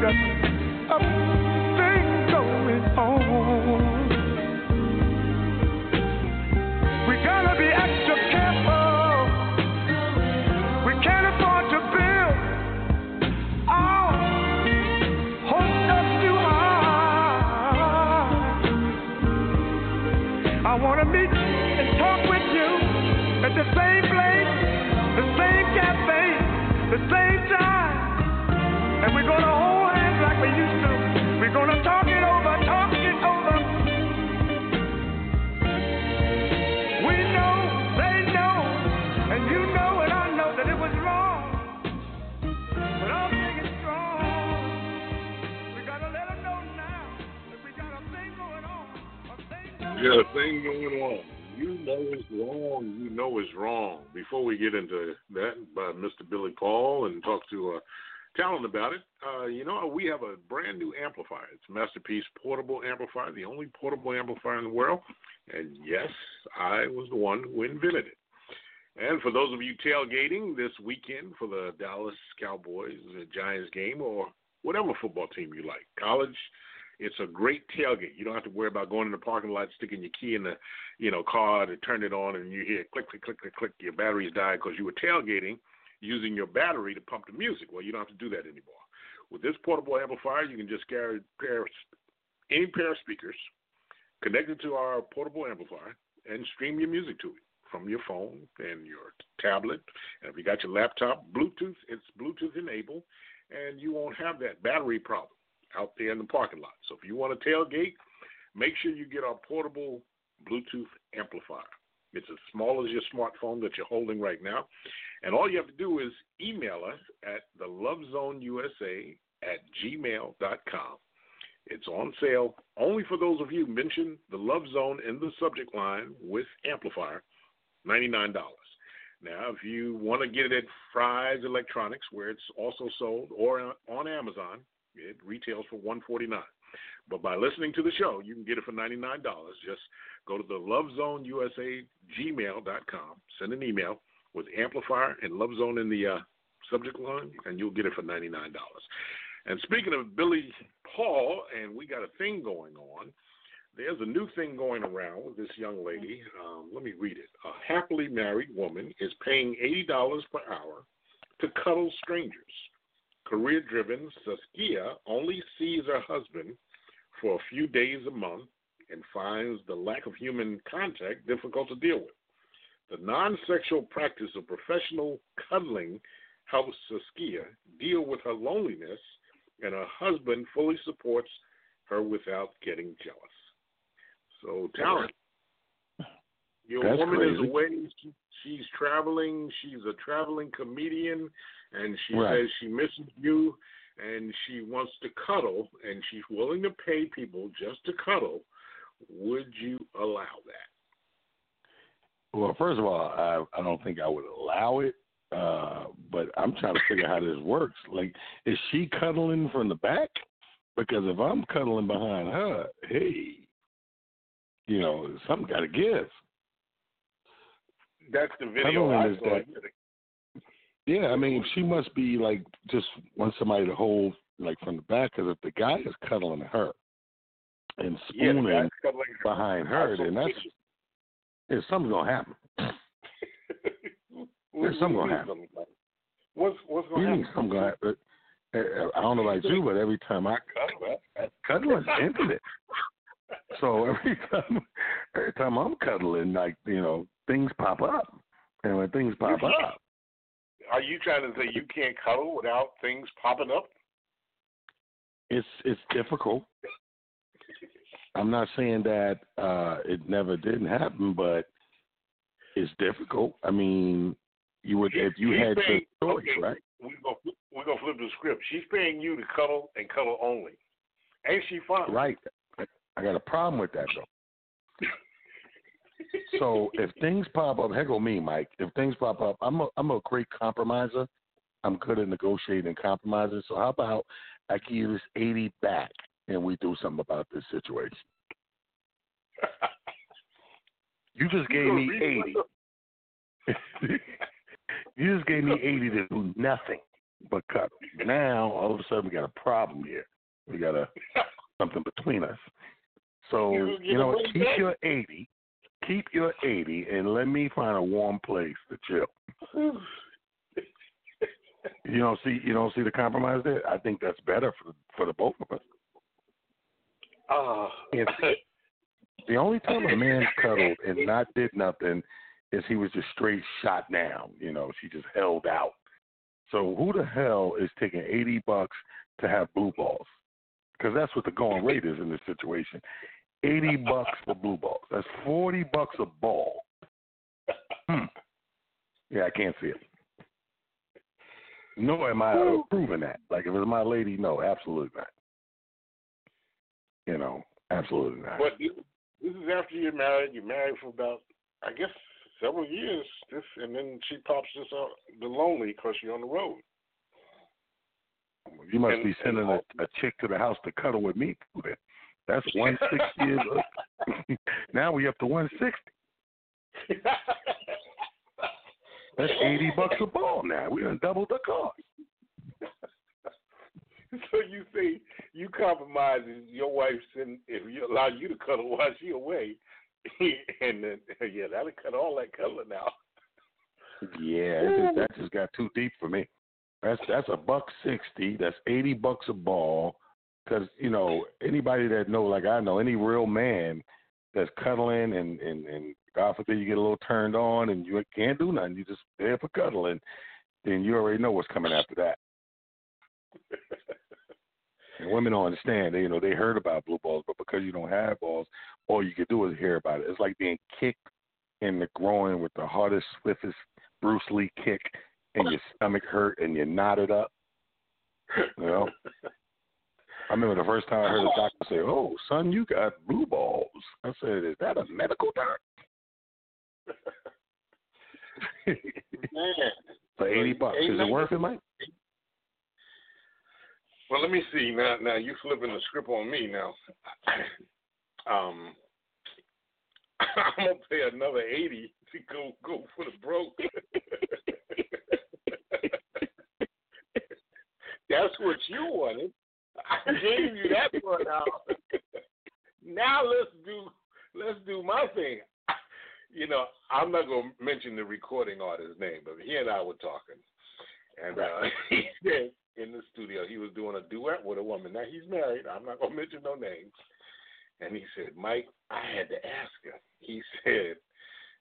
discussing Amplifier, the only portable amplifier in the world. And yes, I was the one who invented it. And for those of you tailgating this weekend for the Dallas Cowboys Giants game or whatever football team you like, college, it's a great tailgate. You don't have to worry about going in the parking lot, sticking your key in the, you know, car to turn it on, and you hear click, click, click, click, click. Your battery's died because you were tailgating using your battery to pump the music. Well, you don't have to do that anymore. With this portable amplifier, you can just carry a pair, any pair of speakers, connect it to our portable amplifier, and stream your music to it from your phone and your tablet. And if you got your laptop, Bluetooth, it's Bluetooth enabled, and you won't have that battery problem out there in the parking lot. So if you want to tailgate, make sure you get our portable Bluetooth amplifier. It's as small as your smartphone that you're holding right now. And all you have to do is email us at the lovezoneusa at gmail.com. It's on sale only for those of you mention the Love Zone in the subject line with amplifier, $99. Now, if you want to get it at Fry's Electronics, where it's also sold, or on Amazon, it retails for 149. But by listening to the show, you can get it for $99. Just go to the lovezoneusa gmail.com, send an email with amplifier and Love Zone in the uh, subject line, and you'll get it for $99. And speaking of Billy Paul, and we got a thing going on, there's a new thing going around with this young lady. Um, let me read it. A happily married woman is paying $80 per hour to cuddle strangers. Career driven, Saskia only sees her husband for a few days a month and finds the lack of human contact difficult to deal with. The non sexual practice of professional cuddling helps Saskia deal with her loneliness, and her husband fully supports her without getting jealous. So, talent. Your That's woman is away. She, she's traveling. She's a traveling comedian, and she Right. says she misses you, and she wants to cuddle, and she's willing to pay people just to cuddle. Would you allow that? Well, first of all, I I don't think I would allow it. Uh, but I'm trying to figure out how this works. Like, is she cuddling from the back? Because if I'm cuddling behind her, hey, you know, something got to give. That's the video I saw. that- Yeah, I mean, she must be like just want somebody to hold like from the back. Because if the guy is cuddling her and spooning cuddling her. behind her, I then that's yeah, something's gonna happen. What- There's something gonna happen. What's what's going to think happen? something gonna happen? Uh, I don't know about you, but every time I cuddle, I- cuddling's intimate. So every time, every time I'm cuddling, like you know, things pop up, and when things pop up, Are you trying to say you can't cuddle without things popping up? it's it's difficult. I'm not saying that uh it never didn't happen, but it's difficult. I mean, you would if you had paying- your choice, okay, right? We're gonna flip- we're gonna flip the script. She's paying you to cuddle and cuddle only. Ain't she fun? Right. I got a problem with that though. so if things pop up, heck on me, Mike. If things pop up, I'm a I'm a great compromiser. I'm good at negotiating and compromising. So how about I give you this eighty back and we do something about this situation? You just gave me eighty. you just gave me eighty to do nothing but cuddle. Now all of a sudden we got a problem here. We got a something between us. So You- know, keep your eighty, keep your eighty, and let me find a warm place to chill. You don't see you don't see the compromise there. I think that's better for for the both of us. Ah, Can't The only time a man cuddled and not did nothing is he was just straight shot down. You know, she just held out. So who the hell is taking eighty bucks to have blue balls? Because that's what the going rate is in this situation. Eighty bucks for blue balls. That's forty bucks a ball. Hmm. Yeah, I can't see it. Nor am I approving that. Like if it's my lady, no, absolutely not. You know, absolutely not. But this, this is after you're married. You're married for about, I guess, several years. This, and then she pops this out the lonely because you're on the road. You must And- be sending a, a chick to the house to cuddle with me. That's one sixty. is now we up to one sixty. That's eighty bucks a ball now. We done doubled the cost. so you say you compromise your wife and if you allow you to cuddle while she away, and then yeah, that'll cut all that cuddling out. Yeah, just, that just got too deep for me. That's that's a buck sixty. That's eighty bucks a ball. Because you know anybody that know, like I know, any real man that's cuddling and and and God forbid you get a little turned on and you can't do nothing. You just there for cuddling. Then you already know what's coming after that. And women don't understand. They you know they heard about blue balls, but because you don't have balls, all you can do is hear about it. It's like being kicked in the groin with the hardest, swiftest Bruce Lee kick, and your stomach hurt and you're knotted up. You know. I remember the first time I heard a doctor say, "Oh, son, you got blue balls." I said, "Is that a medical term?" For eighty bucks, is it worth it, Mike? Well, let me see now. Now you flipping the script on me now. Um, I'm gonna pay another eighty to go go for the broke. That's what you wanted. I gave you that one now. now let's do let's do my thing. You know, I'm not gonna mention the recording artist's name, but he and I were talking, and uh, he said in the studio he was doing a duet with a woman. Now he's married. I'm not gonna mention no names. And he said, Mike, I had to ask her. He said,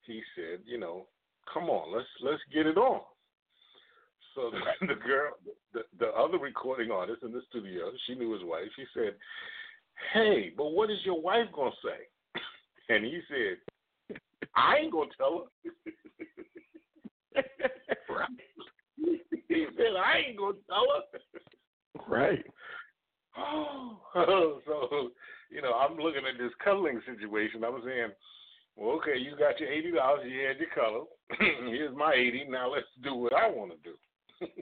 he said, you know, come on, let's let's get it on. So the, girl, the the other recording artist in the studio, she knew his wife. She said, "Hey, but what is your wife gonna say?" And he said, "I ain't gonna tell her." He said, "I ain't gonna tell her." Right. Oh, so you know, I'm looking at this cuddling situation. I'm saying, well, okay, you got your eighty dollars. You had your cuddle. Here's my eighty. Now let's do what I want to do.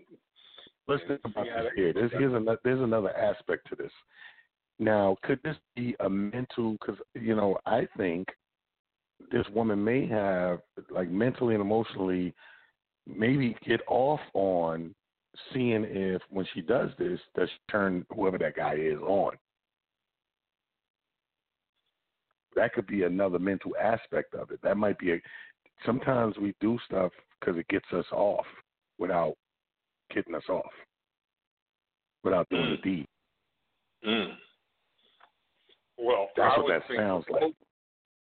Let's think about this that- here. There's, here's another, there's another aspect to this. Now, could this be a mental? Because you know, I think this woman may have, like, mentally and emotionally, maybe get off on seeing if when she does this, does she turn whoever that guy is on. That could be another mental aspect of it. That might be a. Sometimes we do stuff because it gets us off without getting us off, without doing the deed. Mm. Well, That's I what that sounds like.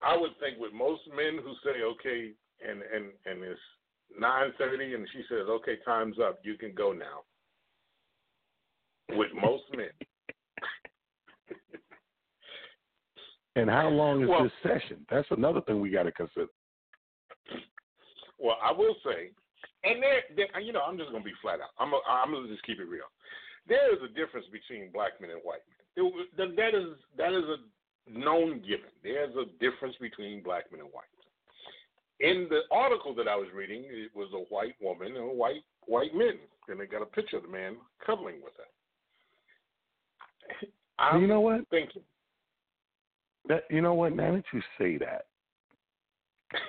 I would think with most men who say okay, and and and it's nine thirty, and she says okay, time's up, you can go now. With most men, And how long is Well- this session? That's another thing we got to consider. well, I will say, and there, there, you know, I'm just gonna be flat out. I'm, a, I'm gonna just keep it real. There is a difference between black men and white men. It, that- is that is a known given. There's a difference between black men and white men. In the article that I was reading, it was a white woman and a white white men, and they got a picture of the man cuddling with her. I'm you know what? thinking, That you know what? Now that you say that,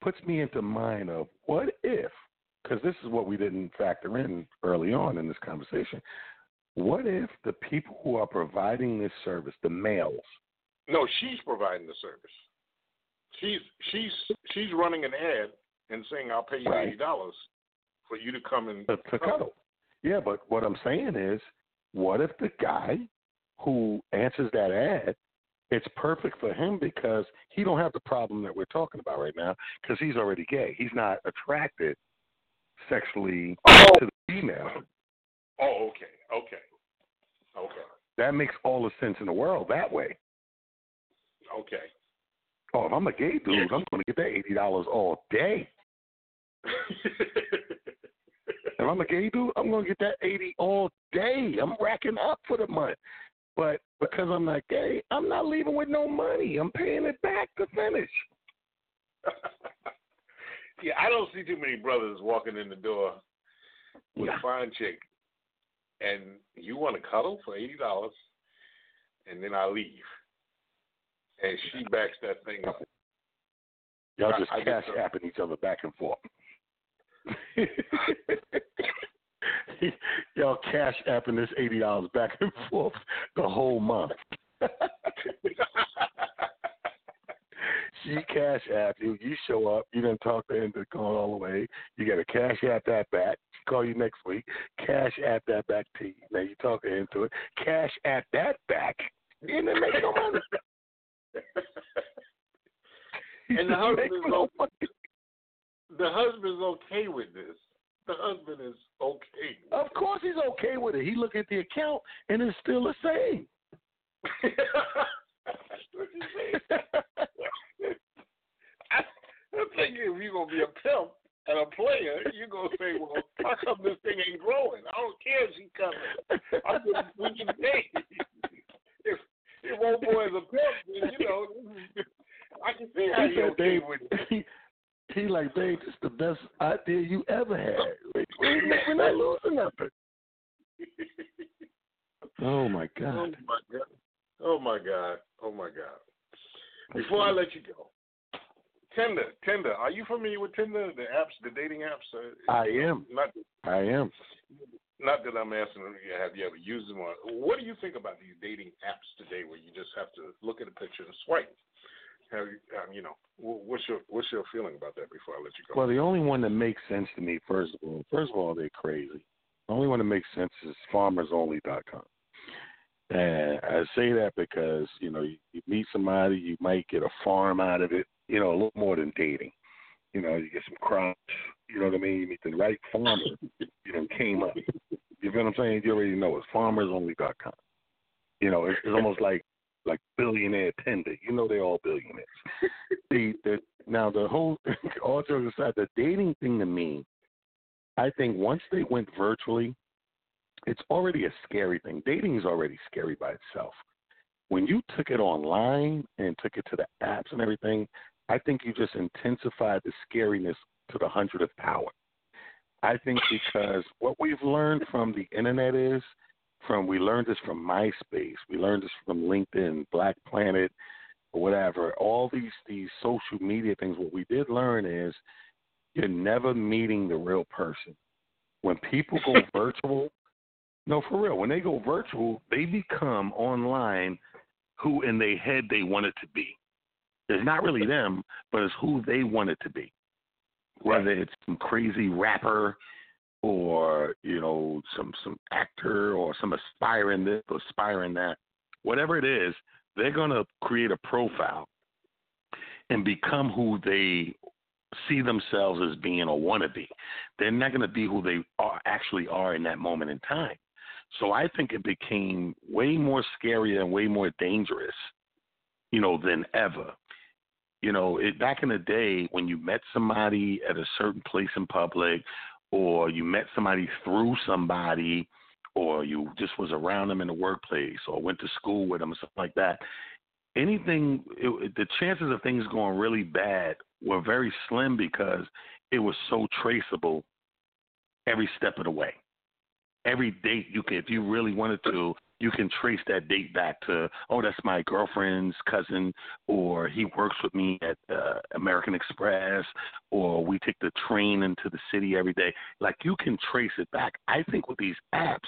puts me into mind of what if, because this is what we didn't factor in early on in this conversation. What if the people who are providing this service, the males, no, she's providing the service. She's she's she's running an ad and saying, "I'll pay you Right. eighty dollars for you to come and to, to cuddle? Yeah, but what I'm saying is, what if the guy who answers that ad it's perfect for him because he don't have the problem that we're talking about right now because he's already gay. He's not attracted sexually oh. to the female. Oh, okay, okay, okay, That makes all the sense in the world that way. okay. Oh, if I'm a gay dude, I'm going to get that eighty dollars all day. If I'm a gay dude, I'm going to get that eighty all day. I'm racking up for the month. But because I'm not gay, I'm not leaving with no money. I'm paying it back to finish. yeah, I don't see too many brothers walking in the door with a fine chick, and you want to cuddle for eighty dollars, and then I leave, and she backs that thing up. Y'all just I cash apping each other back and forth. Y'all cash apping this eighty dollars back and forth the whole month. she cash app you, you show up, you didn't talk to her into going all the way. You gotta cash app that back. She call you next week, cash app that back to you. Now you talk into it, cash app that back. And then make no money. and the husband's okay. The husband's okay with this. The husband is okay. Of course he's okay with it. He look at the account and it's still the same. what you say? I, I'm thinking if you're gonna be a pimp and a player, you're gonna say, Well, how come this thing ain't growing? I don't care if she coming. I just we can pay. If if old boy is a pimp, then you know I can see how said, okay babe, he, like, babe, this is the best idea you ever had. We- we- We're not losing nothing. Oh my Oh God. my god. Oh my god. Oh my god. Before I let you go, Tinder, Tinder. Are you familiar with Tinder? The apps, the dating apps. Uh, I am. Not, I am. not that I'm asking you, have you ever used one. What do you think about these dating apps today, where you just have to look at a picture and swipe? Have you, um, you know, what's your what's your feeling about that? Before I let you go. Well, the only one that makes sense to me, first of all, first of all, they're crazy. The only one that makes sense is farmersonly.com. And I say that because, you know, you, you meet somebody, you might get a farm out of it, you know, a little more than dating. You know, you get some crops, you know what I mean? You meet the right farmer, you know, came up. You feel what I'm saying? You already know it's farmersonly.com. You know, it's, it's almost like like billionaire Tinder. You know they're all billionaires. the the now the whole all jokes aside, the dating thing to me, I think once they went virtually, it's already a scary thing. Dating is already scary by itself. When you took it online and took it to the apps and everything, I think you just intensified the scariness to the hundredth power. I think because what we've learned from the internet is from we learned this from MySpace, we learned this from LinkedIn, Black Planet, or whatever. All these these social media things. What we did learn is you're never meeting the real person. When people go virtual, no, for real. When they go virtual, they become online who in their head they want it to be. It's not really them, but it's who they want it to be. Whether it's some crazy rapper or, you know, some some actor or some aspiring this or aspiring that. Whatever it is, they're gonna create a profile and become who they see themselves as being or want to be. They're not going to be who they are, actually are in that moment in time. So I think it became way more scary and way more dangerous, you know, than ever. You know, it, back in the day when you met somebody at a certain place in public, or you met somebody through somebody, or you just was around them in the workplace, or went to school with them, or something like that. Anything, it, the chances of things going really bad were very slim because it was so traceable every step of the way. Every date you can, if you really wanted to, you can trace that date back to, oh, that's my girlfriend's cousin, or he works with me at uh, American Express, or we take the train into the city every day. Like you can trace it back. I think with these apps,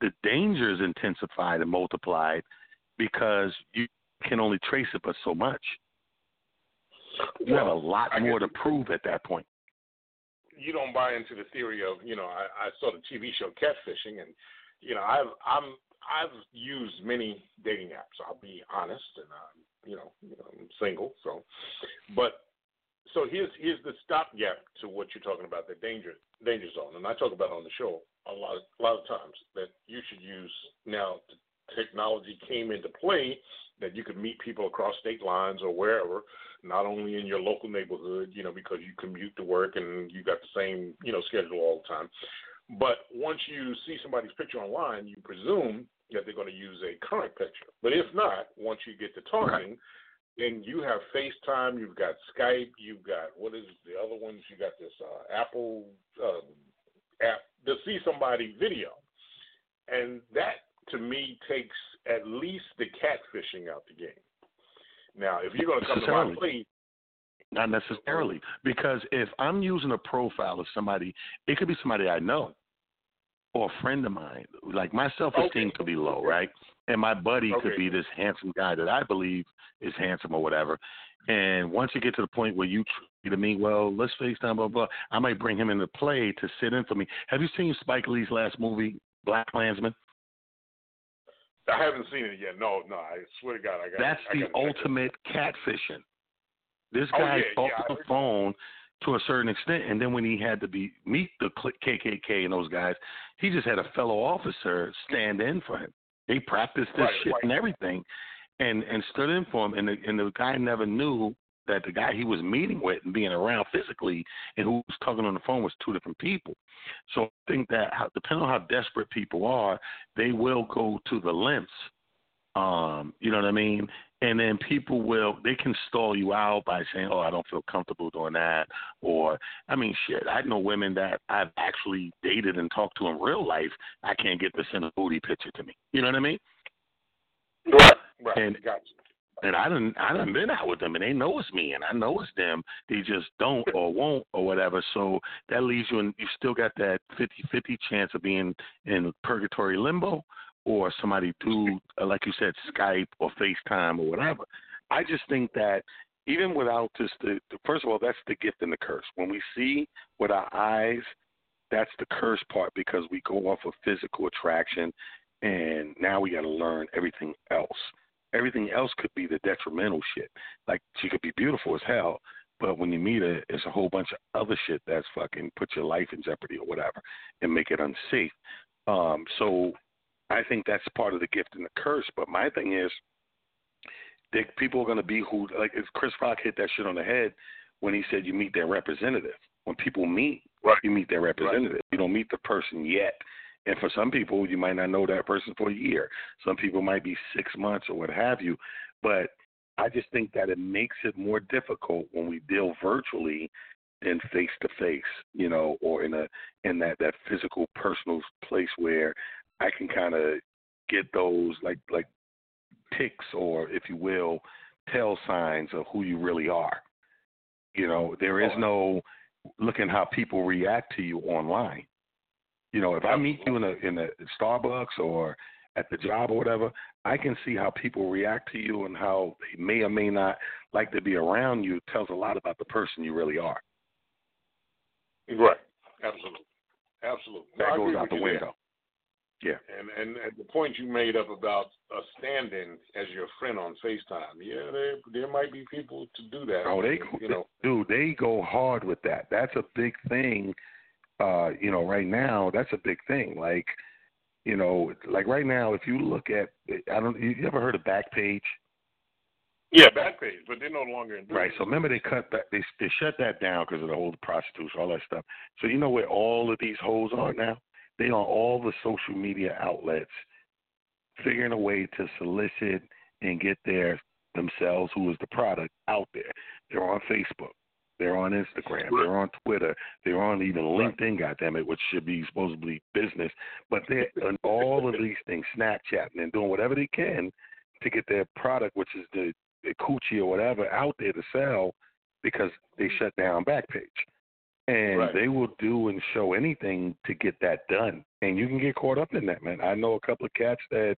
the danger is intensified and multiplied because you can only trace it but so much. You have a lot more to prove at that point. you don't buy into the theory of you know I, I saw the TV show Catfishing and you know I I'm I've used many dating apps. I'll be honest, and I'm, you know, I'm single, so. But so here's here's the stopgap to what you're talking about, the danger danger zone, and I talk about on the show a lot of, a lot of times that you should use now. Technology came into play that you could meet people across state lines or wherever, not only in your local neighborhood, you know, because you commute to work and you got the same, you know, schedule all the time. But once you see somebody's picture online, you presume that they're going to use a current picture. But if not, once you get to talking, then you have FaceTime, you've got Skype, you've got what is the other ones? You got this uh, Apple um, app to see somebody video, and that to me takes at least the catfishing out the game. Now, if you're going to come to my place, Not necessarily, because if I'm using a profile of somebody, it could be somebody I know or a friend of mine. Like my self esteem could be low, right? And my buddy could be this handsome guy that I believe is handsome or whatever. And once you get to the point where you to me, well, let's FaceTime, blah, blah, I might bring him into play to sit in for me. Have you seen Spike Lee's last movie, Black Klansman? I haven't seen it yet. No, no, I swear to God, I got. That's I the gotta check it. ultimate catfishing. This Oh, guy yeah, yeah, on the phone to a certain extent, and then when he had to be meet the KKK and those guys, he just had a fellow officer stand in for him. They practiced this Right, shit right. and everything, and and stood in for him, and the, and the guy never knew that the guy he was meeting with and being around physically and who was talking on the phone was two different people. So I think that how, depending on how desperate people are, they will go to the lengths um, you know what I mean? And then people will they can stall you out by saying, "Oh, I don't feel comfortable doing that," or I mean, shit. I know women that I've actually dated and talked to in real life. I can't get to send a booty picture to me. You know what I mean? Right, right. And gotcha. and I didn't I didn't been out with them and they know it's me and I know it's them. They just don't or won't or whatever. So that leaves you and you still got that fifty fifty chance of being in purgatory limbo or somebody uh, like you said, Skype or FaceTime or whatever. I just think that even without just the, the first of all, that's the gift and the curse. When we see with our eyes, that's the curse part because we go off of physical attraction and now we got to learn everything else. Everything else could be the detrimental shit. Like she could be beautiful as hell, but when you meet her, it's a whole bunch of other shit that's fucking put your life in jeopardy or whatever and make it unsafe. Um, so I think that's part of the gift and the curse. But my thing is, that people are going to be who like it's Chris Rock hit that shit on the head when he said you meet their representative. When people meet, you meet their representative. You don't meet the person yet. And for some people, you might not know that person for a year. Some people might be six months or what have you. But I just think that it makes it more difficult when we deal virtually than face to face, you know, or in a in that that physical personal place where I can kind of get those like like ticks or if you will tell signs of who you really are. You know, there is no looking how people react to you online. You know, if I meet you in a in a Starbucks or at the job or whatever, I can see how people react to you and how they may or may not like to be around you tells a lot about the person you really are. Right. Absolutely. Absolutely. That agree goes out the window. Yeah. And and and the point you made up about a stand-in as your friend on FaceTime, yeah, there there might be people to do that. Oh, they you know. dude, they go hard with that. That's a big thing. Uh, you know, right now, that's a big thing. Like, you know, like right now, if you look at, I don't, you ever heard of Backpage? Yeah, Backpage, but they're no longer in. Right. So remember, they cut that, they they shut that down because of the whole prostitution, all that stuff. So you know where all of these hoes are now? They on all the social media outlets, figuring a way to solicit and get their themselves, who is the product, out there. They're on Facebook. They're on Instagram. They're on Twitter. They're on even LinkedIn, goddamn it, which should be supposedly business. But they're on all of these things, Snapchatting and doing whatever they can to get their product, which is the, the coochie or whatever, out there to sell because they shut down Backpage. And Right. they will do and show anything to get that done. And you can get caught up in that, man. I know a couple of cats that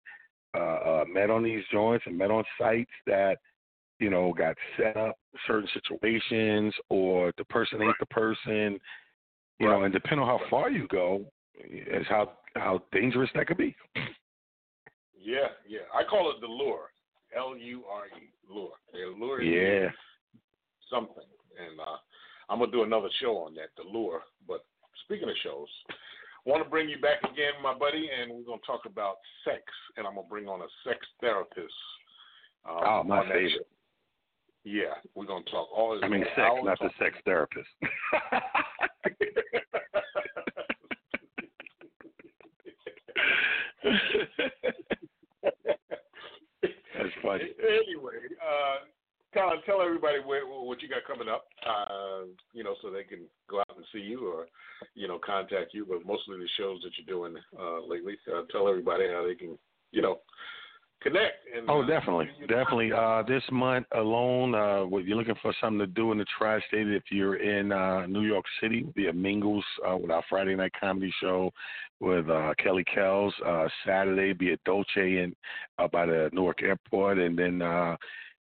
uh, uh, met on these joints and met on sites that, you know, got set up certain situations or the person ain't the person, you know, and depending on how far you go, is how how dangerous that could be. Yeah, yeah. I call it the lure. L U R E. Lure. They lure you Yeah. something. And uh, I'm gonna do another show on that, the lure. But speaking of shows, want to bring you back again, my buddy, and we're gonna talk about sex, and I'm gonna bring on a sex therapist. Um, Oh, my favorite. show. Yeah, we're gonna talk all. I mean, sex, not the sex therapist. That's funny. Anyway, uh, tell tell everybody where, what you got coming up. Uh, you know, so they can go out and see you, or you know, contact you. But mostly the shows that you're doing uh, lately. Uh, tell everybody how they can, you know, connect. And Oh, uh, definitely, definitely. Uh, this month alone, uh, if you're looking for something to do in the tri-state, if you're in uh, New York City, be at Mingles uh, with our Friday night comedy show with uh, Kelly Kells. Uh, Saturday, be at Dolce and uh, by the Newark Airport, and then uh,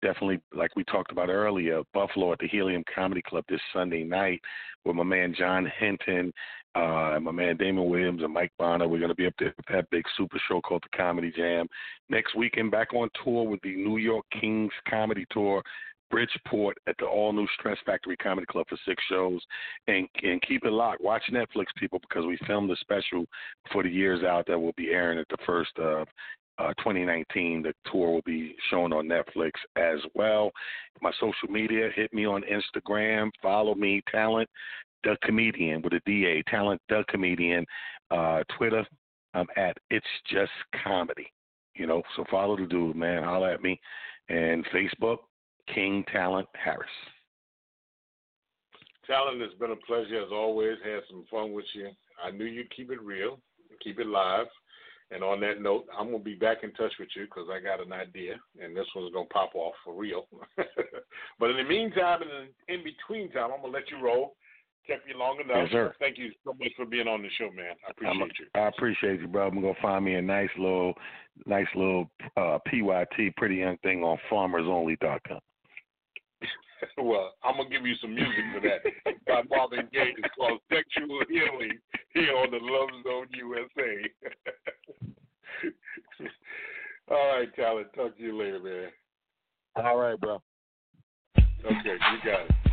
definitely, like we talked about earlier, Buffalo at the Helium Comedy Club this Sunday night with my man John Hinton, uh, my man Damon Williams and Mike Bonner. We're going to be up there with that big super show called the Comedy Jam. Next weekend, back on tour with the New York Kings Comedy Tour. Bridgeport at the all new Stress Factory Comedy Club for six shows, and and keep it locked. Watch Netflix, people, because we filmed a special for the years out that will be airing at the first of uh, 2019. The tour will be shown on Netflix as well. My social media, hit me on Instagram, follow me, Talent the Comedian with a D A, Talent the Comedian. Uh, Twitter, I'm at It's Just Comedy. You know, so follow the dude, man. Holla at me. And Facebook, King Talent Harris. Talent, it's been a pleasure as always. Had some fun with you. I knew you'd keep it real, keep it live. And on that note, I'm gonna be back in touch with you because I got an idea, and this one's gonna pop off for real. but in the meantime, and in, in between time, I'm gonna let you roll. Kept you long enough. Yes, sir. Thank you so much for being on the show, man. I appreciate I'm you. I appreciate you, bro. I'm gonna find me a nice little, nice little uh, PYT, pretty young thing on FarmersOnly.com. well, I'm gonna give you some music for that by Marvin Gaye. It's called "Sexual Healing" here on the Love Zone USA. All right, Talent. Talk to you later, man. All right, bro. Okay, you got it.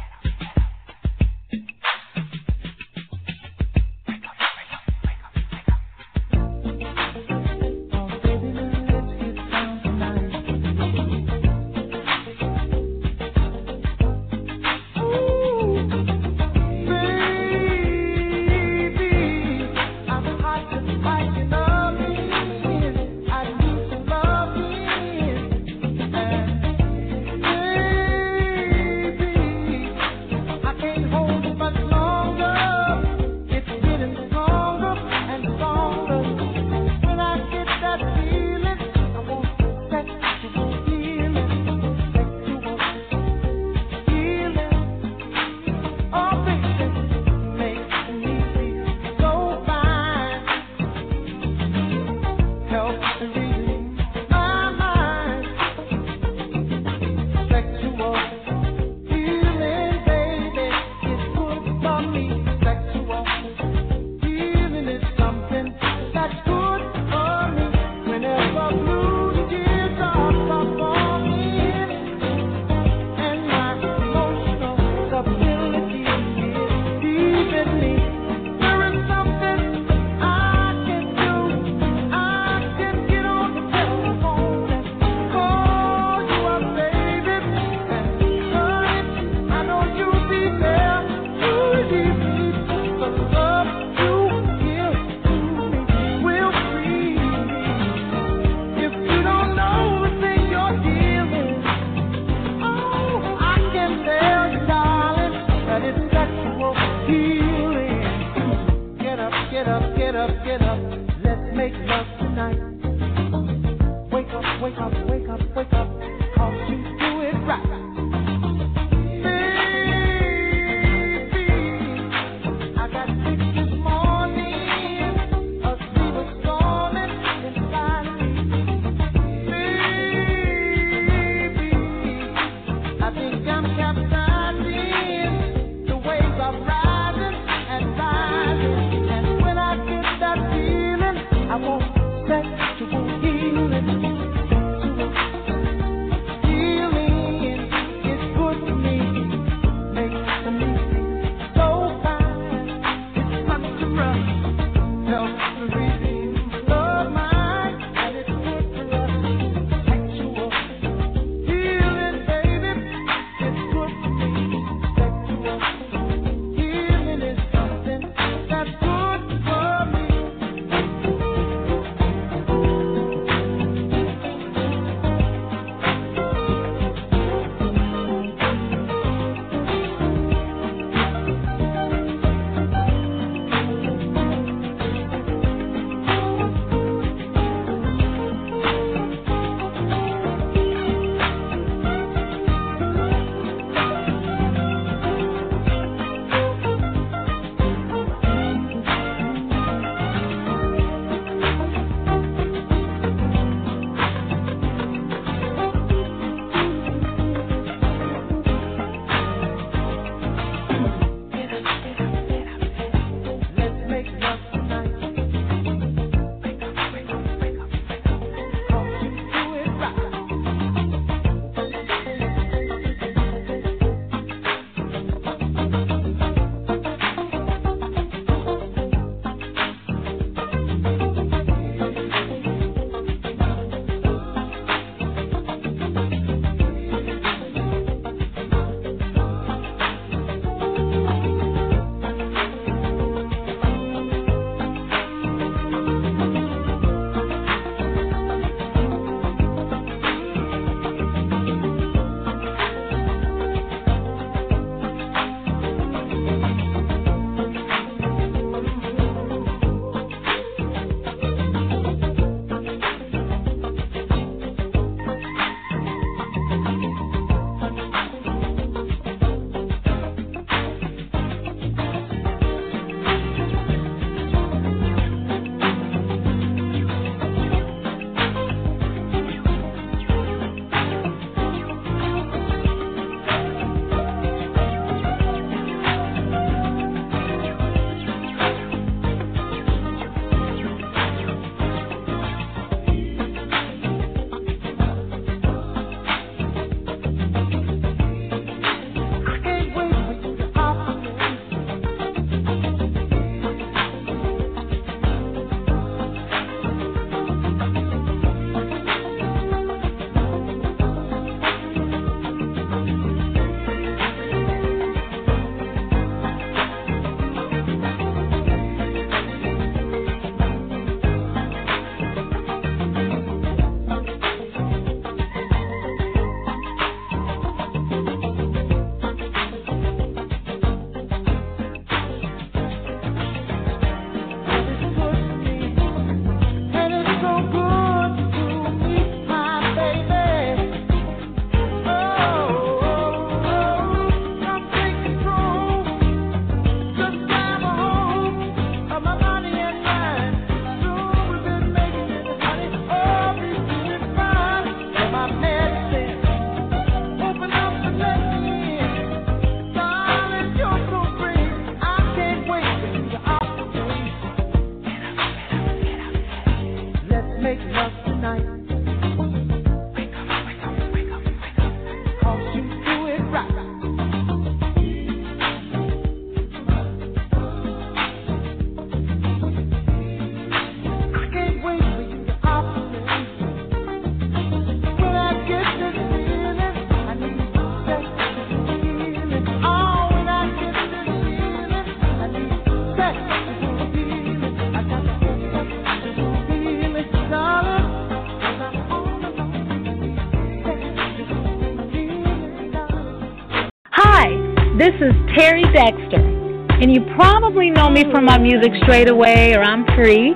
And you probably know me from my music Straight Away or I'm Free,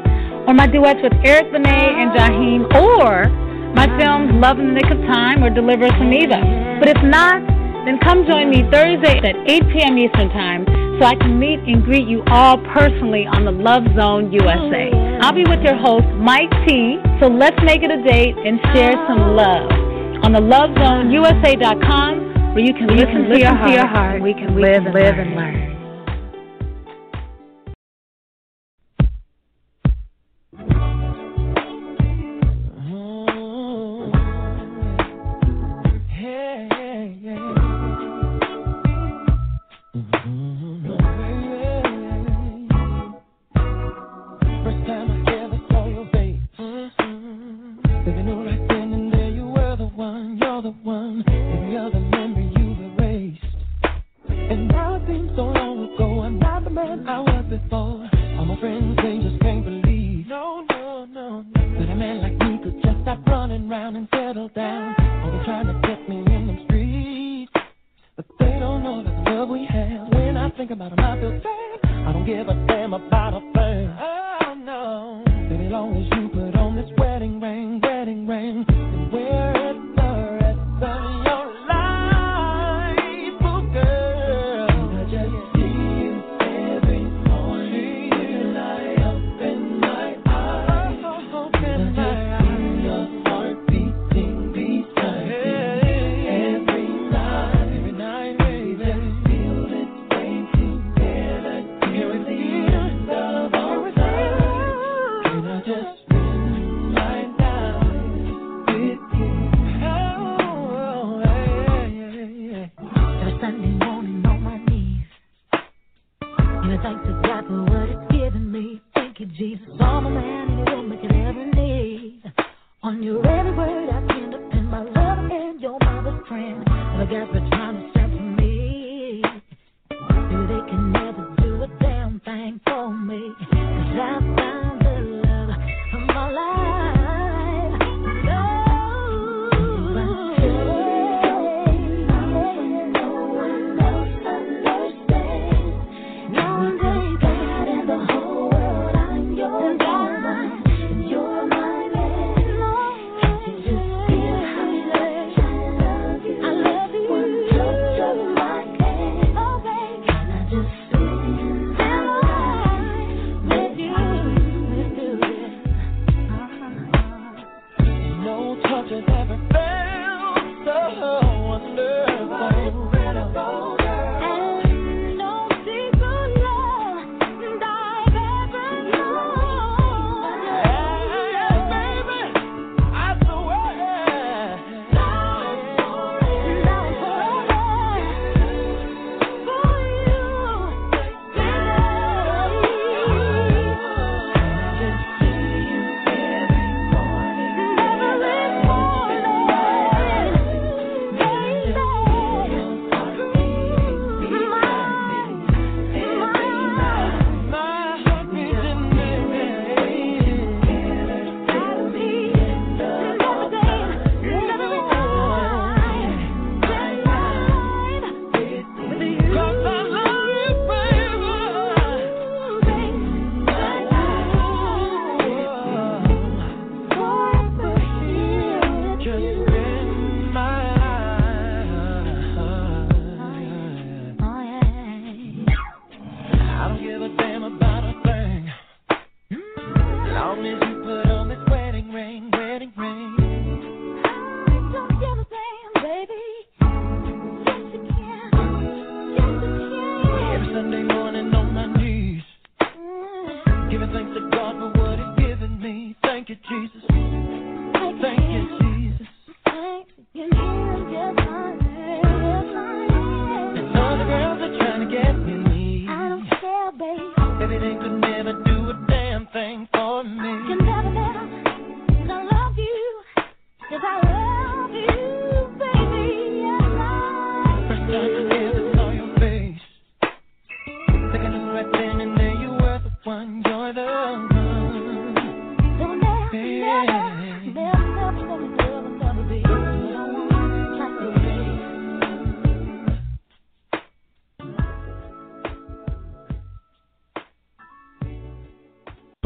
or my duets with Eric Benet and Jaheim, or my films Love in the Nick of Time or Deliver Us From Eva. But if not, then come join me Thursday at 8 p.m. Eastern Time so I can meet and greet you all personally on the Love Zone USA. I'll be with your host, Mike T. So let's make it a date and share some love on the LoveZoneUSA.com where you can, listen, listen to your heart, we can, live, and live and learn.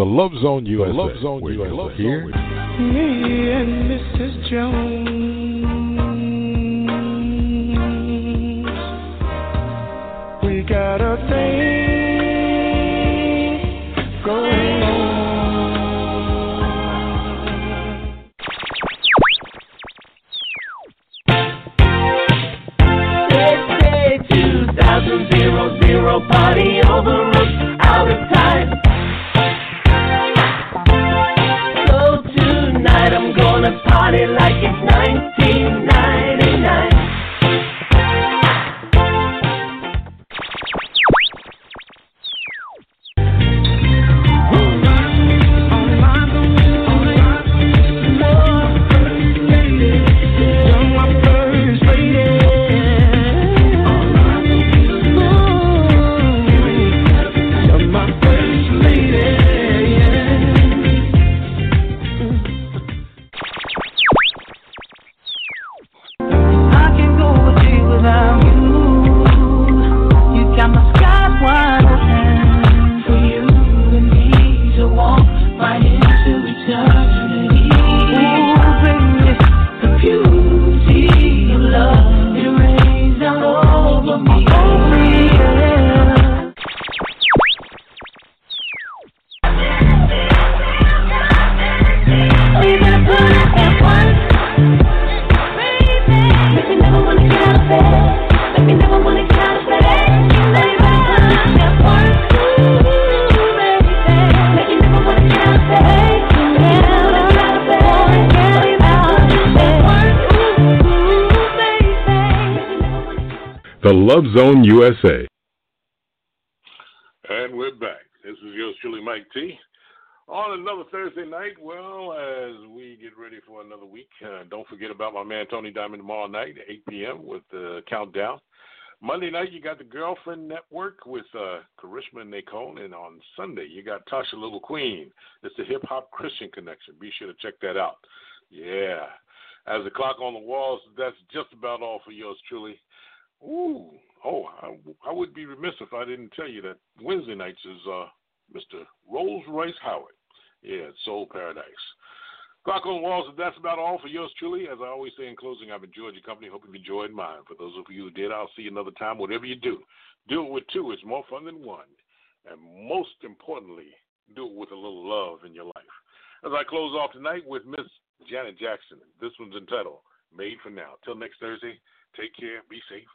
Love Zone USA. Love Zone USA. you'll Me and Mrs. Jones. Zone USA. And we're back. This is yours truly, Mike T. On another Thursday night, well, as we get ready for another week, uh, don't forget about my man Tony Diamond tomorrow night at 8 p.m. with the countdown. Monday night, you got the Girlfriend Network with uh, Karishma and Nacone. And on Sunday, you got Tasha Little Queen. It's the Hip Hop Christian Connection. Be sure to check that out. Yeah. As the clock on the walls, that's just about all for yours truly. Ooh, oh, I, I would be remiss if I didn't tell you that Wednesday nights is uh, Mr. Rolls Royce Howard. Yeah, it's Soul Paradise. Clock on walls, that's about all for yours truly. As I always say in closing, I've enjoyed your company. Hope you've enjoyed mine. For those of you who did, I'll see you another time. Whatever you do, do it with two. It's more fun than one. And most importantly, do it with a little love in your life. As I close off tonight with Miss Janet Jackson, this one's entitled Made for Now. Till next Thursday, take care, be safe.